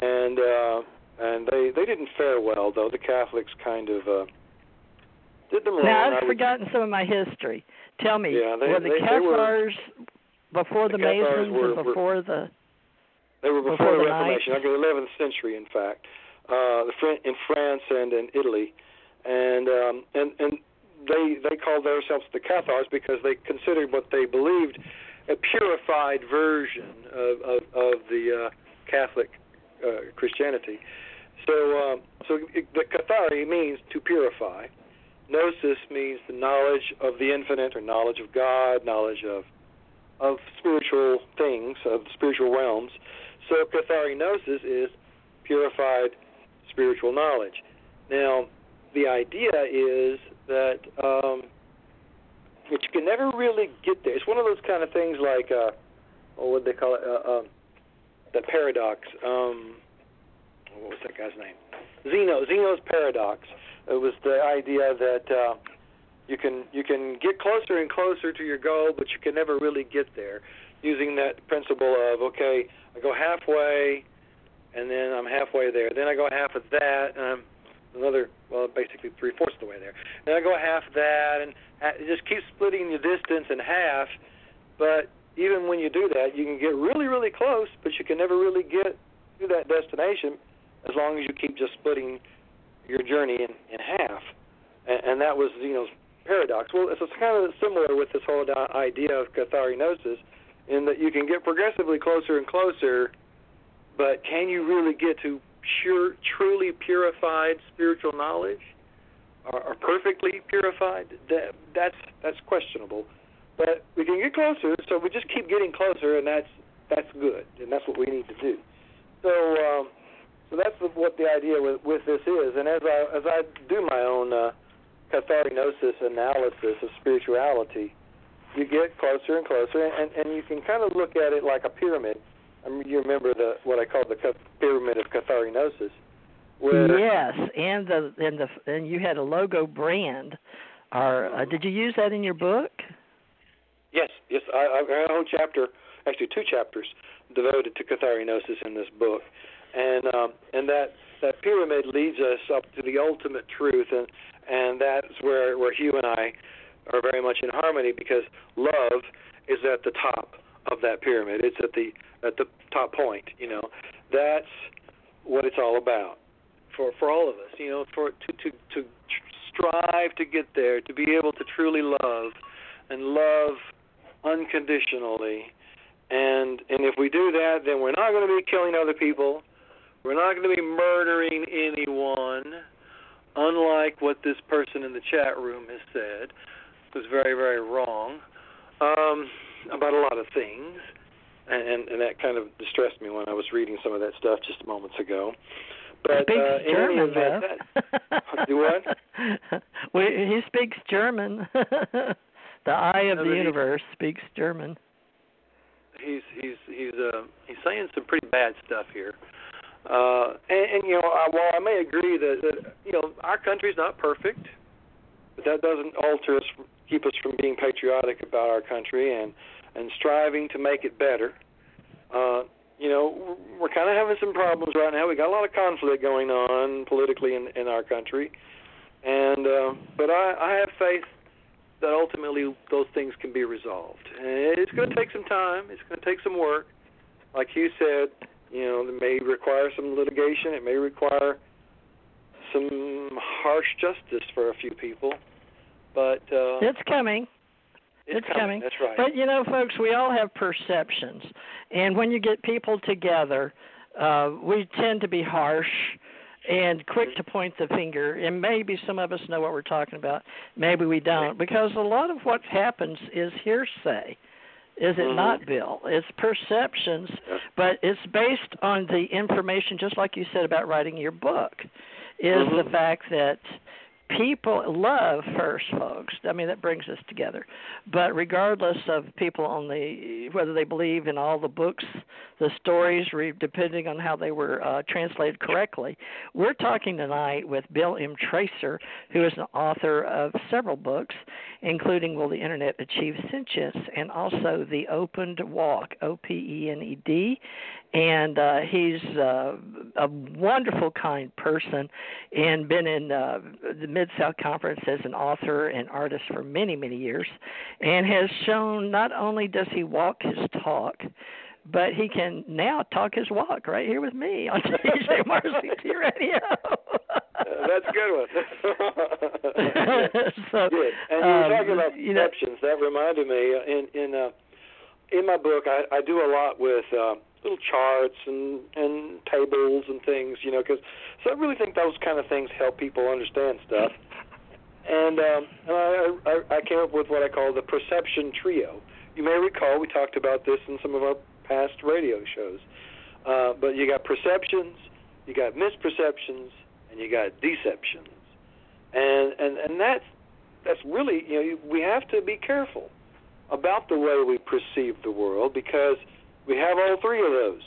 and uh, and they they didn't fare well though. The Catholics kind of uh, did them wrong. Now I've forgotten some of my history. Tell me, Yeah, they- were the they- they were- Cathars before the, The Cathars Masons were- and were- before the? They were before, Before the Reformation, like the 11th century, in fact, uh, in France and in Italy, and um, and and they they called themselves the Cathars because they considered what they believed a purified version of of, of the uh, Catholic uh, Christianity. So um, so it, the Cathari means to purify. Gnosis means the knowledge of the infinite or knowledge of God, knowledge of of spiritual things, of spiritual realms. So catharinosis is purified spiritual knowledge. Now, the idea is that um, that you can never really get there. It's one of those kind of things like, uh, oh, what they call it? Uh, um, the paradox. Um, what was that guy's name? Zeno. Zeno's paradox. It was the idea that uh, you can you can get closer and closer to your goal, but you can never really get there. Using that principle of okay, I go halfway, and then I'm halfway there. Then I go half of that, and I'm another well, basically three fourths of the way there. Then I go half of that, and it just keeps splitting the distance in half. But even when you do that, you can get really really close, but you can never really get to that destination as long as you keep just splitting your journey in in half. And, and that was Zeno's paradox. Well, it's kind of similar with this whole idea of catharinosis, in that you can get progressively closer and closer, but can you really get to pure, truly purified spiritual knowledge, or, or perfectly purified? That, that's that's questionable. But we can get closer, so we just keep getting closer, and that's that's good, and that's what we need to do. So. Um, so that's what the idea with, with this is, and as I as I do my own uh, catharinosis analysis of spirituality, you get closer and closer, and, and you can kind of look at it like a pyramid. I mean, you remember the what I call the pyramid of catharinosis, where Yes, and the and the and you had a logo brand. Or uh, did you use that in your book? yes, yes, I, I've got a whole chapter, actually two chapters, devoted to catharinosis in this book, and um, and that that pyramid leads us up to the ultimate truth, and and that's where where Hugh and I are very much in harmony because love is at the top of that pyramid. It's at the at the top point. You know, that's what it's all about for for all of us. You know, for to to to strive to get there, to be able to truly love and love unconditionally. And and if we do that, then we're not going to be killing other people. We're not going to be murdering anyone, unlike what this person in the chat room has said was very, very wrong um, about a lot of things. And, and, and that kind of distressed me when I was reading some of that stuff just moments ago. But speaks uh, German, event, that, do what? well, he speaks German. the eye of No, the but he- universe speaks German. He's he's he's uh he's saying some pretty bad stuff here. Uh, and, and you know, I, while I may agree that, that you know our country's not perfect, but that doesn't alter us, keep us from being patriotic about our country and and striving to make it better. Uh, you know, we're kind of having some problems right now. We got a lot of conflict going on politically in in our country, and uh, but I, I have faith that ultimately those things can be resolved. And it's going to take some time. It's going to take some work. Like you said, you know, it may require some litigation. It may require some harsh justice for a few people. But uh, It's coming. it's, it's coming. That's right. But you know, folks, we all have perceptions, and when you get people together, uh, we tend to be harsh and quick to point the finger. And maybe some of us know what we're talking about. Maybe we don't, because a lot of what happens is hearsay. Is it Mhm. not, Bill? It's perceptions, but it's based on the information, just like you said about writing your book. Is the Mhm. fact that people love first folks. I mean that brings us together. But regardless of people on the whether they believe in all the books the stories re, depending on how they were uh, translated correctly we're talking tonight with bill m. Tracer who is an author of several books including will the internet achieve sentience and also the opened walk o p e n e d and uh, he's uh, a wonderful, kind person, and been in uh, the Mid South Conference as an author and artist for many, many years, and has shown not only does he walk his talk, but he can now talk his walk right here with me on TJMRCT Radio. That's a good one. So, Good. And you were um, talking about you know- perceptions. that reminded me uh, in in uh, in my book, I, I do a lot with uh, little charts and and tables and things, you know, because so I really think those kind of things help people understand stuff. And um, and I, I I came up with what I call the perception trio. You may recall we talked about this in some of our past radio shows. Uh, but you got perceptions, you got misperceptions, and you got deceptions. And and and that's that's really you know you- we have to be careful about the way we perceive the world because we have all three of those.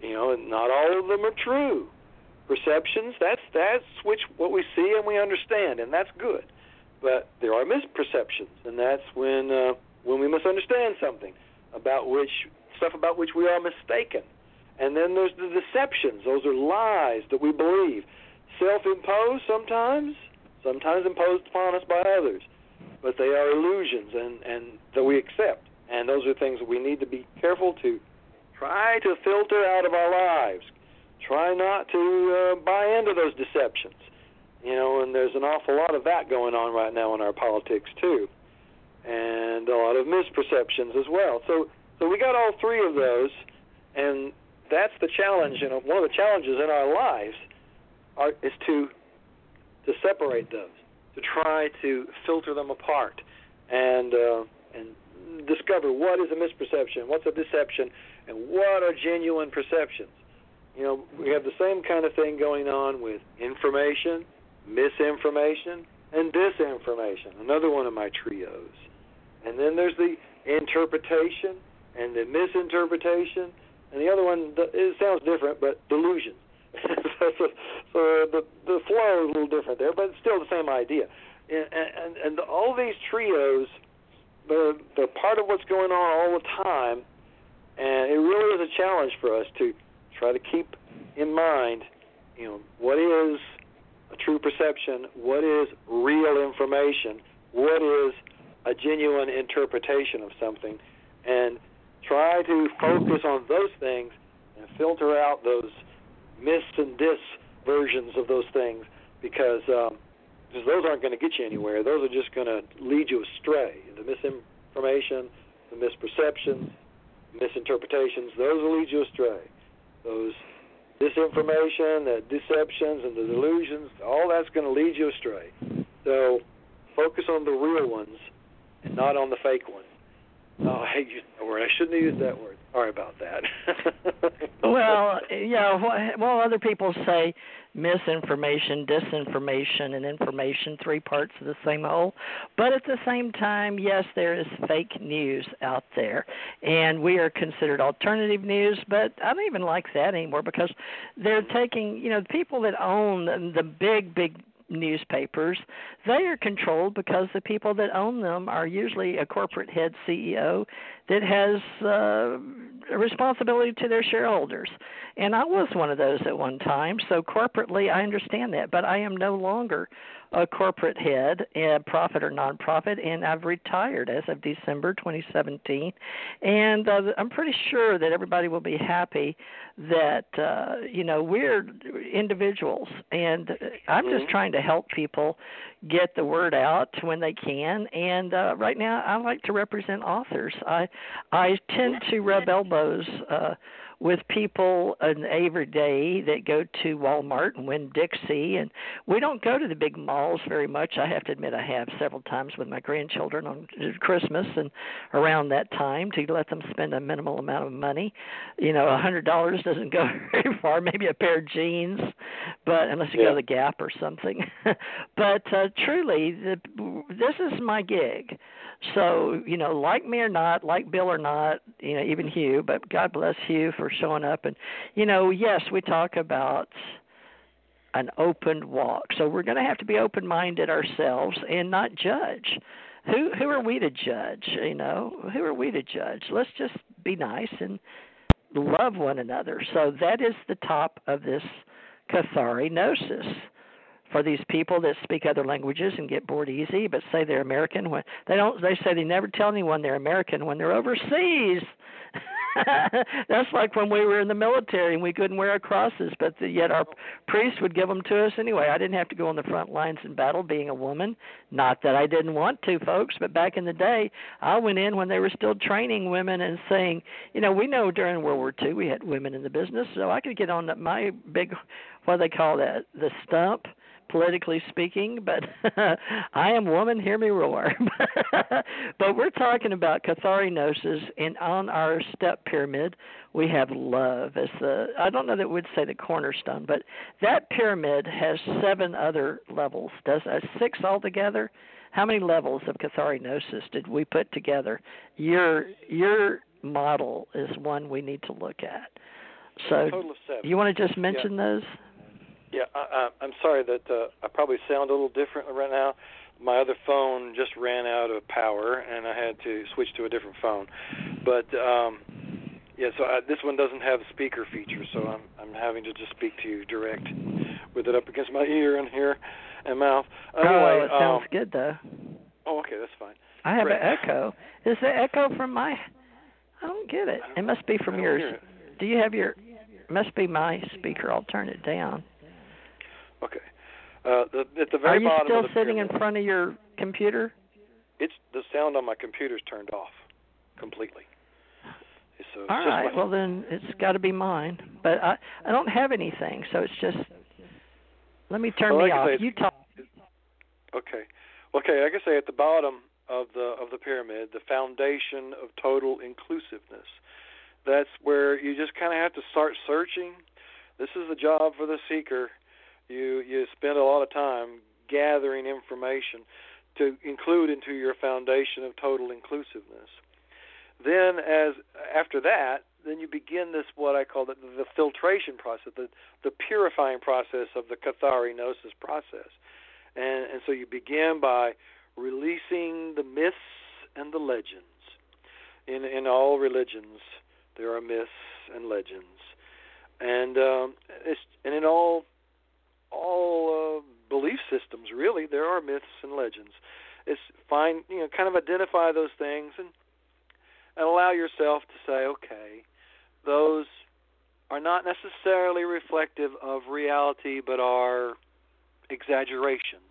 You know, and not all of them are true. Perceptions, that's that's which what we see and we understand, and that's good. But there are misperceptions, and that's when uh, when we misunderstand something about which stuff about which we are mistaken. And then there's the deceptions; those are lies that we believe, self-imposed sometimes, sometimes imposed upon us by others, but they are illusions and and that we accept. And those are things that we need to be careful to try to filter out of our lives. Try not to uh, buy into those deceptions. You know, and there's an awful lot of that going on right now in our politics too, and a lot of misperceptions as well. So, so we got all three of those, and that's the challenge. You know, one of the challenges in our lives are, is to to separate those, to try to filter them apart, and uh, and discover what is a misperception, what's a deception, and what are genuine perceptions. You know, we have the same kind of thing going on with information, misinformation, and disinformation. Another one of my trios. And then there's the interpretation and the misinterpretation, and the other one it sounds different, but delusion. So, so, the the flow is a little different there, but it's still the same idea. And and, and all these trios, they're they're part of what's going on all the time, and it really is a challenge for us to try to keep in mind, you know, what is a true perception, what is real information, what is a genuine interpretation of something, and try to focus on those things and filter out those myths and dis versions of those things because um, because those aren't going to get you anywhere. Those are just going to lead you astray. The misinformation, the misperceptions, misinterpretations, those will lead you astray. Those disinformation, the deceptions, and the delusions, all that's going to lead you astray. So focus on the real ones and not on the fake ones. Oh, I used that word. I shouldn't have used that word. Sorry about that. well, yeah. Well, other people say misinformation, disinformation, and information, three parts of the same whole. But at the same time, yes, there is fake news out there. And we are considered alternative news, but I don't even like that anymore because they're taking, you know, the people that own the big, big newspapers, they are controlled because the people that own them are usually a corporate head CEO that has uh, a responsibility to their shareholders. And I was one of those at one time, so corporately I understand that, but I am no longer a corporate head, a profit or nonprofit, and I've retired as of December 2017. And uh, I'm pretty sure that everybody will be happy that uh, you know we're individuals, and I'm just mm-hmm. trying to help people get the word out when they can. And uh, right now, I like to represent authors. I I tend to rub elbows. Uh, with people an every day that go to Walmart and Winn Dixie, and we don't go to the big malls very much. I have to admit, I have several times with my grandchildren on Christmas and around that time to let them spend a minimal amount of money. You know, a hundred dollars doesn't go very far. Maybe a pair of jeans, but unless you yeah. go to the Gap or something. but uh, truly, the, this is my gig. So, you know, like me or not, like Bill or not, you know, even Hugh, but God bless Hugh for showing up. And, you know, yes, we talk about an open walk. So we're going to have to be open minded ourselves and not judge. Who who are we to judge? You know, who are we to judge? Let's just be nice and love one another. So that is the top of this catharinosis for these people that speak other languages and get bored easy, but say they're American when they don't. They say they never tell anyone they're American when they're overseas. That's like when we were in the military and we couldn't wear our crosses, but the, yet our priest would give them to us anyway. I didn't have to go on the front lines in battle being a woman. Not that I didn't want to, folks, but back in the day, I went in when they were still training women and saying, you know, we know during World War II we had women in the business, so I could get on my big, what do they call that, the stump politically speaking, but I am woman, hear me roar. but we're talking about catharinosis, and on our step pyramid, we have love as the, I don't know that we'd say the cornerstone, but that pyramid has seven other levels. Does uh, six altogether? How many levels of catharinosis did we put together? Your your model is one we need to look at. So, you want to just mention yeah. those? Yeah, I, I'm sorry that uh, I probably sound a little different right now. My other phone just ran out of power, and I had to switch to a different phone. But um, yeah, so I, this one doesn't have a speaker feature, so I'm I'm having to just speak to you direct with it up against my ear and here and mouth. Anyway, oh, it sounds um, good though. Oh, okay, that's fine. I have Great. an echo. Is the echo from my? I don't get it. It must be from yours. Do you have your? Must be my speaker. I'll turn it down. Okay. Uh, the, at the very Are you bottom still of the sitting pyramid, in front of your computer? It's the sound on my computer's turned off completely. So it's All right. Well, then it's got to be mine. But I I don't have anything, so it's just. Let me turn Well, me like off. say, You talk. Okay. Okay, like I say, at the bottom of the of the pyramid, the foundation of total inclusiveness. That's where you just kind of have to start searching. This is the job for the seeker. You you spend a lot of time gathering information to include into your foundation of total inclusiveness. Then, as after that, then you begin this what I call the, the filtration process, the the purifying process of the catharinosis process. And, and so you begin by releasing the myths and the legends. In, in all religions, there are myths and legends. and um, and in all all uh, belief systems, really, there are myths and legends. It's find you know kind of identify those things and and allow yourself to say, okay, those are not necessarily reflective of reality, but are exaggerations.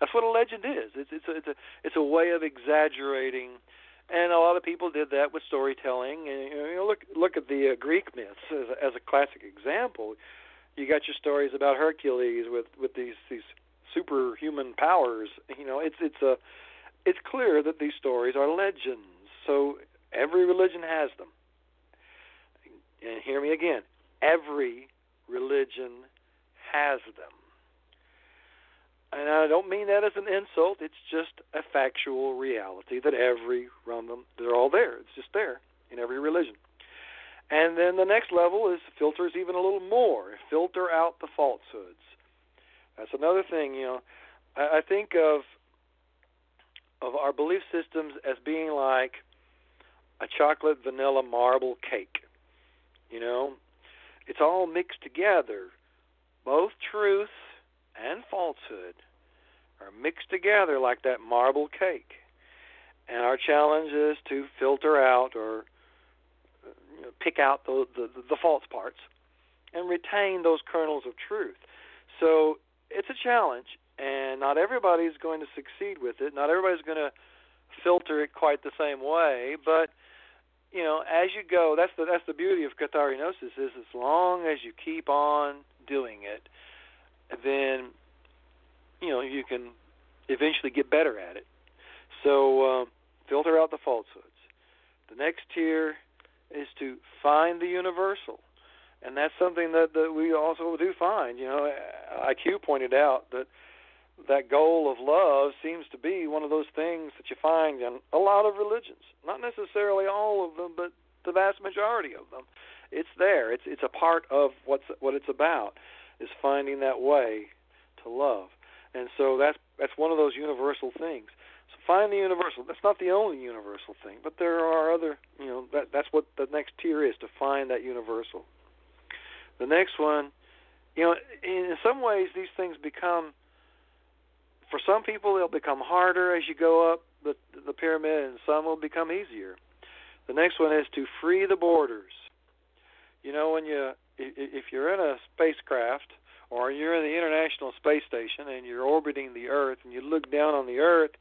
That's what a legend is. It's it's a, it's a it's a way of exaggerating, and a lot of people did that with storytelling. And you know, look look at the uh, Greek myths as as a classic example. You got your stories about Hercules with with these these superhuman powers. You know, it's it's a it's clear that these stories are legends. So every religion has them. And hear me again. Every religion has them. And I don't mean that as an insult. It's just a factual reality that every them, they're all there. It's just there in every religion. And then the next level is filters even a little more. Filter out the falsehoods. That's another thing. You know, I, I think of of our belief systems as being like a chocolate vanilla marble cake. You know, it's all mixed together. Both truth and falsehood are mixed together like that marble cake. And our challenge is to filter out or you know, pick out the, the the false parts and retain those kernels of truth. So it's a challenge, and not everybody's going to succeed with it. Not everybody's going to filter it quite the same way, but you know, as you go, that's the that's the beauty of catharinosis is as long as you keep on doing it, then you know you can eventually get better at it. So uh, filter out the falsehoods. The next tier is to find the universal, and that's something that, that we also do find. You know, IQ pointed out that that goal of love seems to be one of those things that you find in a lot of religions. Not necessarily all of them, but the vast majority of them. It's there. It's it's a part of what's what it's about is finding that way to love. And so that's that's one of those universal things. Find the universal. That's not the only universal thing, but there are other, you know, that that's what the next tier is to find that universal. The next one, you know, in some ways these things become for some people they'll become harder as you go up the the pyramid and some will become easier. The next one is to free the borders. You know when you if you're in a spacecraft or you're in the International Space Station and you're orbiting the Earth and you look down on the Earth,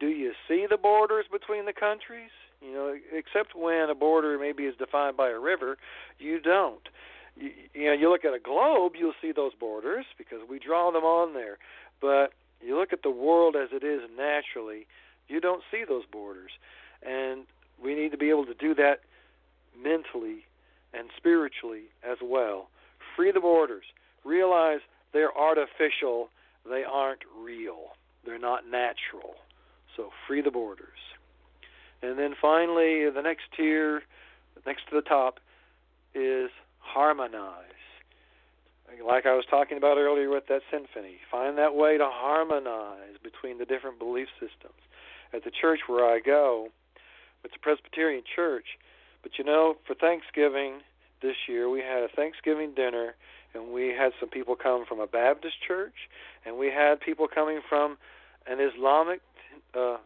do you see the borders between the countries? You know, except when a border maybe is defined by a river, you don't. You, you know, you look at a globe, you'll see those borders because we draw them on there. But you look at the world as it is naturally, you don't see those borders. And we need to be able to do that mentally and spiritually as well. Free the borders realize they're artificial, they aren't real, they're not natural. So free the borders. And then finally, the next tier, next to the top, is harmonize. Like I was talking about earlier with that symphony, find that way to harmonize between the different belief systems. At the church where I go, it's a Presbyterian church, but you know, for Thanksgiving this year, we had a Thanksgiving dinner and we had some people come from a Baptist church, and we had people coming from an Islamic uh,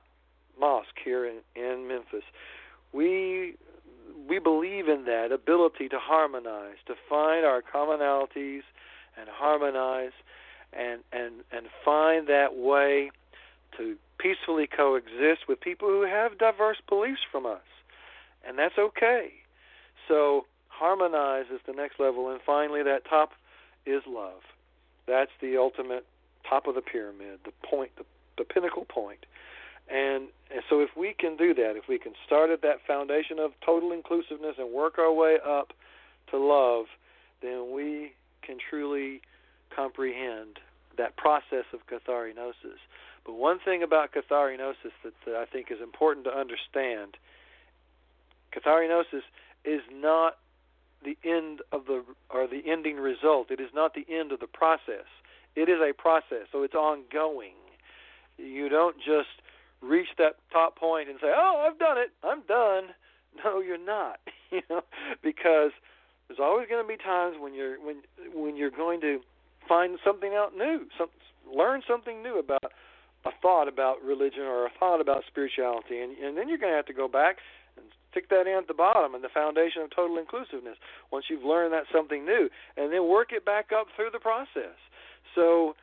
mosque here in, in Memphis. We we believe in that ability to harmonize, to find our commonalities and harmonize, and and and find that way to peacefully coexist with people who have diverse beliefs from us, and that's okay. So harmonize is the next level, and finally, that top is love. That's the ultimate top of the pyramid, the point, the, the pinnacle point. And, and so, if we can do that, if we can start at that foundation of total inclusiveness and work our way up to love, then we can truly comprehend that process of catharinosis. But one thing about catharinosis that, that I think is important to understand catharinosis is not the end of the or the ending result. It is not the end of the process. It is a process, so it's ongoing. You don't just reach that top point and say, "Oh, I've done it. I'm done." No, you're not. you know, because There's always going to be times when you're when when you're going to find something out new, some, learn something new about a thought about religion or a thought about spirituality, and, and then you're going to have to go back and stick that in at the bottom and the foundation of total inclusiveness. Once you've learned that something new, and then work it back up through the process. So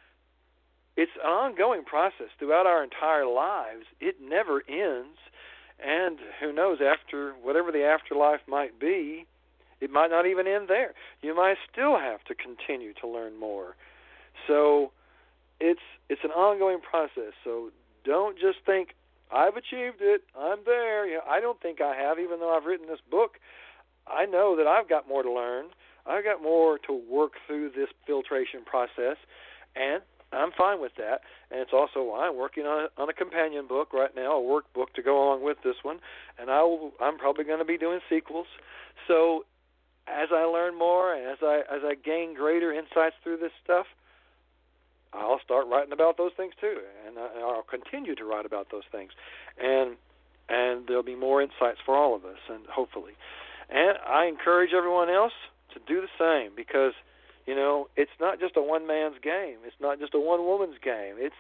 it's an ongoing process throughout our entire lives. It never ends, and who knows after whatever the afterlife might be. It might not even end there. You might still have to continue to learn more. So it's it's an ongoing process. So don't just think I've achieved it. I'm there. You know, I don't think I have, even though I've written this book. I know that I've got more to learn. I've got more to work through this filtration process, and I'm fine with that. And it's also why I'm working on a, on a companion book right now, a workbook to go along with this one. And I will, I'm probably going to be doing sequels. So as I learn more, and as I as I gain greater insights through this stuff, I'll start writing about those things too, and I'll continue to write about those things, and and there'll be more insights for all of us, and hopefully, and I encourage everyone else to do the same because you know it's not just a one man's game, it's not just a one woman's game. It's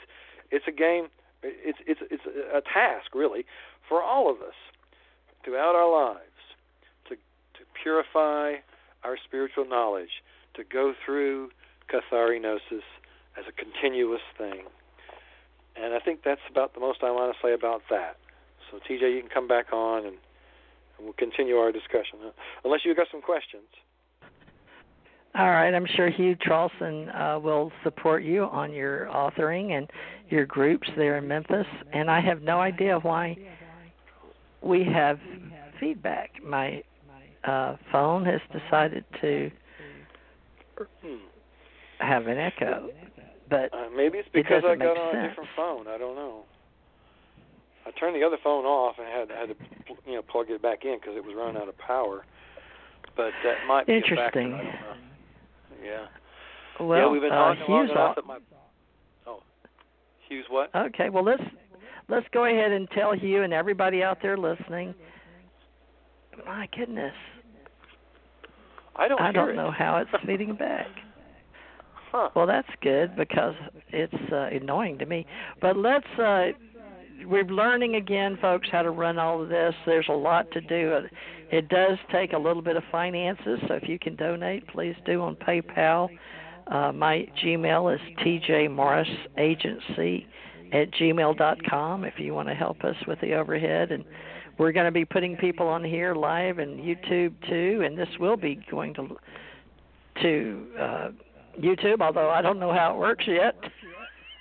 it's a game. It's it's it's a task really for all of us throughout our lives to to purify our spiritual knowledge, to go through catharinosis as a continuous thing. And I think that's about the most I want to say about that. So, TJ, you can come back on and, and we'll continue our discussion. Unless you've got some questions. All right, I'm sure Hugh Traulsen uh, will support you on your authoring and your groups there in Memphis. And I have no idea why we have feedback. My uh, phone has decided to have an echo but uh, maybe it's because it I got on sense. a different phone. I don't know. I turned the other phone off and had had to you know plug it back in because it was running out of power. But that might be interesting. A factor. Yeah. Well, yeah, we've been uh, talking Hugh's long enough my oh, Hughes what? Okay, well let's let's go ahead and tell Hugh and everybody out there listening. My goodness. I don't. I don't it. know how it's feeding back. Huh. Well, that's good because it's uh, annoying to me. But let's. Uh, we're learning again, folks, how to run all of this. There's a lot to do. It does take a little bit of finances, so if you can donate, please do on PayPal. Uh, my Gmail is tjmorrisagency at gmail.com if you want to help us with the overhead. And we're going to be putting people on here live and YouTube too, and this will be going to to uh, YouTube, although I don't know how it works yet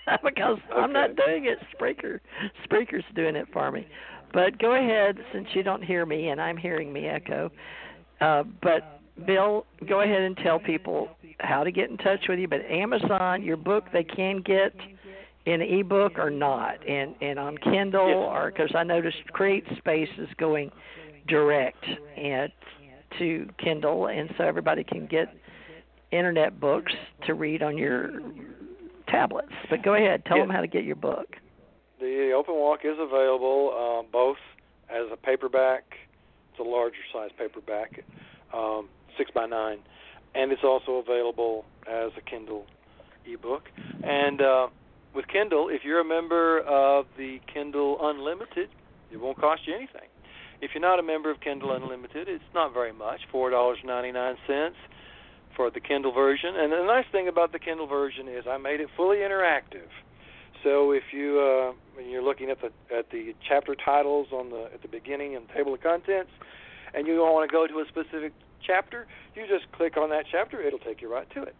because okay. I'm not doing it. Spreaker, Spreaker's doing it for me. But go ahead, since you don't hear me and I'm hearing me echo. Uh, but Bill, go ahead and tell people how to get in touch with you. But Amazon, your book, they can get in ebook or not, and and on Kindle yes. or because I noticed Create Space is going direct and to Kindle, and so everybody can get internet books to read on your tablets. But go ahead, tell them how to get your book. The Open Walk is available uh, both as a paperback, it's a larger size paperback, um, six by nine, and it's also available as a Kindle ebook. And uh, with Kindle, if you're a member of the Kindle Unlimited, it won't cost you anything. If you're not a member of Kindle Unlimited, it's not very much, four dollars ninety nine cents for the Kindle version. And the nice thing about the Kindle version is I made it fully interactive. So if you uh, when you're looking at the at the chapter titles on the at the beginning and table of contents, and you want to go to a specific chapter, you just click on that chapter. It'll take you right to it.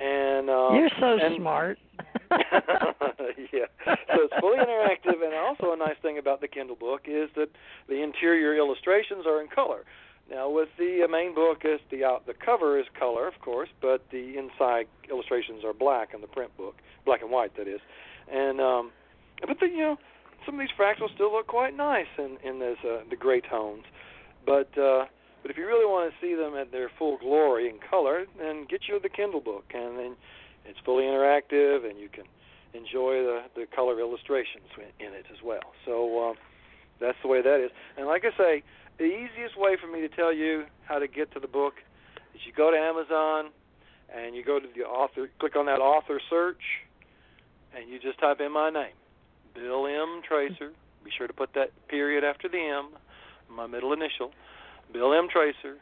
And uh, you're so and, smart. yeah. So it's fully interactive, and also a nice thing about the Kindle book is that the interior illustrations are in color. Now, with the uh, main book, is the uh, the cover is color, of course, but the inside illustrations are black in the print book, black and white, that is. And um, but the, you know, some of these fractals still look quite nice in in this uh, the gray tones. But uh, but if you really want to see them at their full glory in color, then get you the Kindle book, and then it's fully interactive, and you can enjoy the the color illustrations in it as well. So uh, that's the way that is. And like I say the easiest way for me to tell you how to get to the book is you go to Amazon and you go to the author, click on that author search, and you just type in my name, Bill M. Tracer. Be sure to put that period after the M, my middle initial, Bill M. Tracer,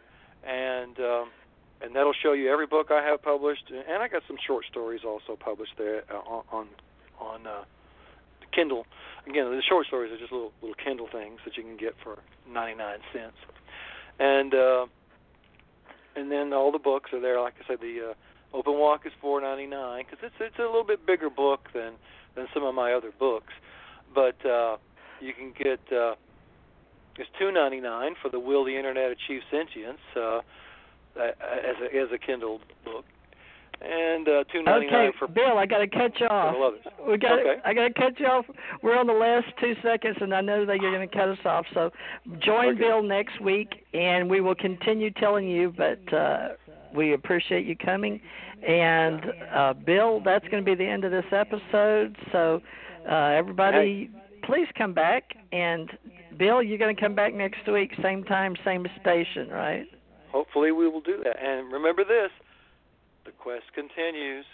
and um, and that'll show you every book I have published, and I got some short stories also published there uh, on on, on uh, Kindle. Again, the short stories are just little little Kindle things that you can get for 99 cents, and uh, and then all the books are there. Like I said, the uh, Open Walk is 4.99 because it's it's a little bit bigger book than than some of my other books, but uh, you can get uh, it's 2.99 for the Will the Internet Achieve Sentience uh, as a as a Kindle book, and uh, two ninety nine okay, for Bill, I got to cut you off. We got. Okay. I got to cut you off. We're on the last two seconds, and I know that you're going to cut us off. So, join Okay. Bill next week, and we will continue telling you. But uh, we appreciate you coming. And uh, Bill, that's going to be the end of this episode. So, uh, everybody, please come back. And Bill, you're going to come back next week, same time, same station, right? Hopefully, we will do that. And remember this: the quest continues.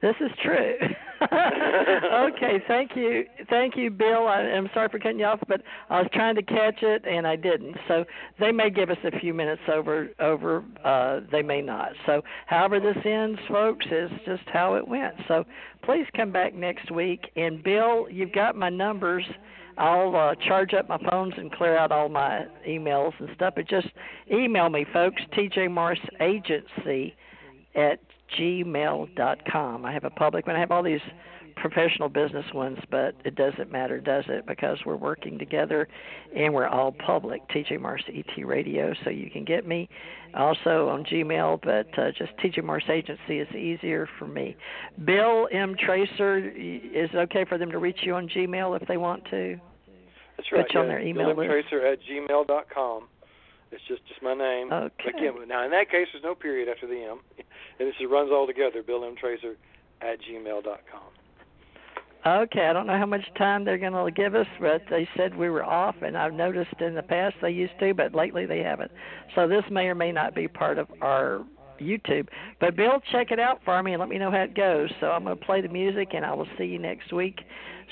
This is true. okay, thank you, thank you, Bill. I, I'm sorry for cutting you off, but I was trying to catch it and I didn't. So they may give us a few minutes over, over. Uh, they may not. So however this ends, folks, is just how it went. So please come back next week. And Bill, you've got my numbers. I'll uh, charge up my phones and clear out all my emails and stuff. But just email me, folks. TJ Morris Agency at gmail.com. I have a public one. I have all these professional business ones, but it doesn't matter, does it? Because we're working together and we're all public. TJ Morris ET Radio, so you can get me also on Gmail, but uh, just TJ Morris Agency is easier for me. Bill M. Tracer, is it okay for them to reach you on Gmail if they want to? That's right. Put you on their email list. Tracer at gmail dot com. It's just just my name. Okay. Again, now in that case, there's no period after the M, and it just runs all together. Bill M Tracer at gmail dot com. Okay, I don't know how much time they're going to give us, but they said we were off, and I've noticed in the past they used to, but lately they haven't. So this may or may not be part of our YouTube. But Bill, check it out for me and let me know how it goes. So I'm going to play the music, and I will see you next week.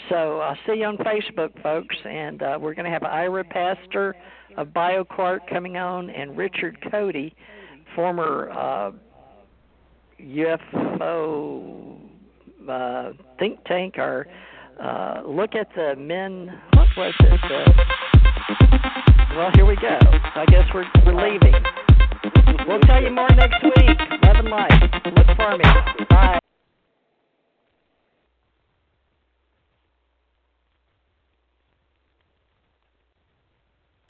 So I'll see you on Facebook, folks, and uh, we're going to have Ira Pastor of BioQuark coming on, and Richard Cody, former uh, UFO uh, think tank or uh, look at the men. What was it? Uh, well, here we go. I guess we're we're leaving. We'll tell you more next week. Love and light. Look for me.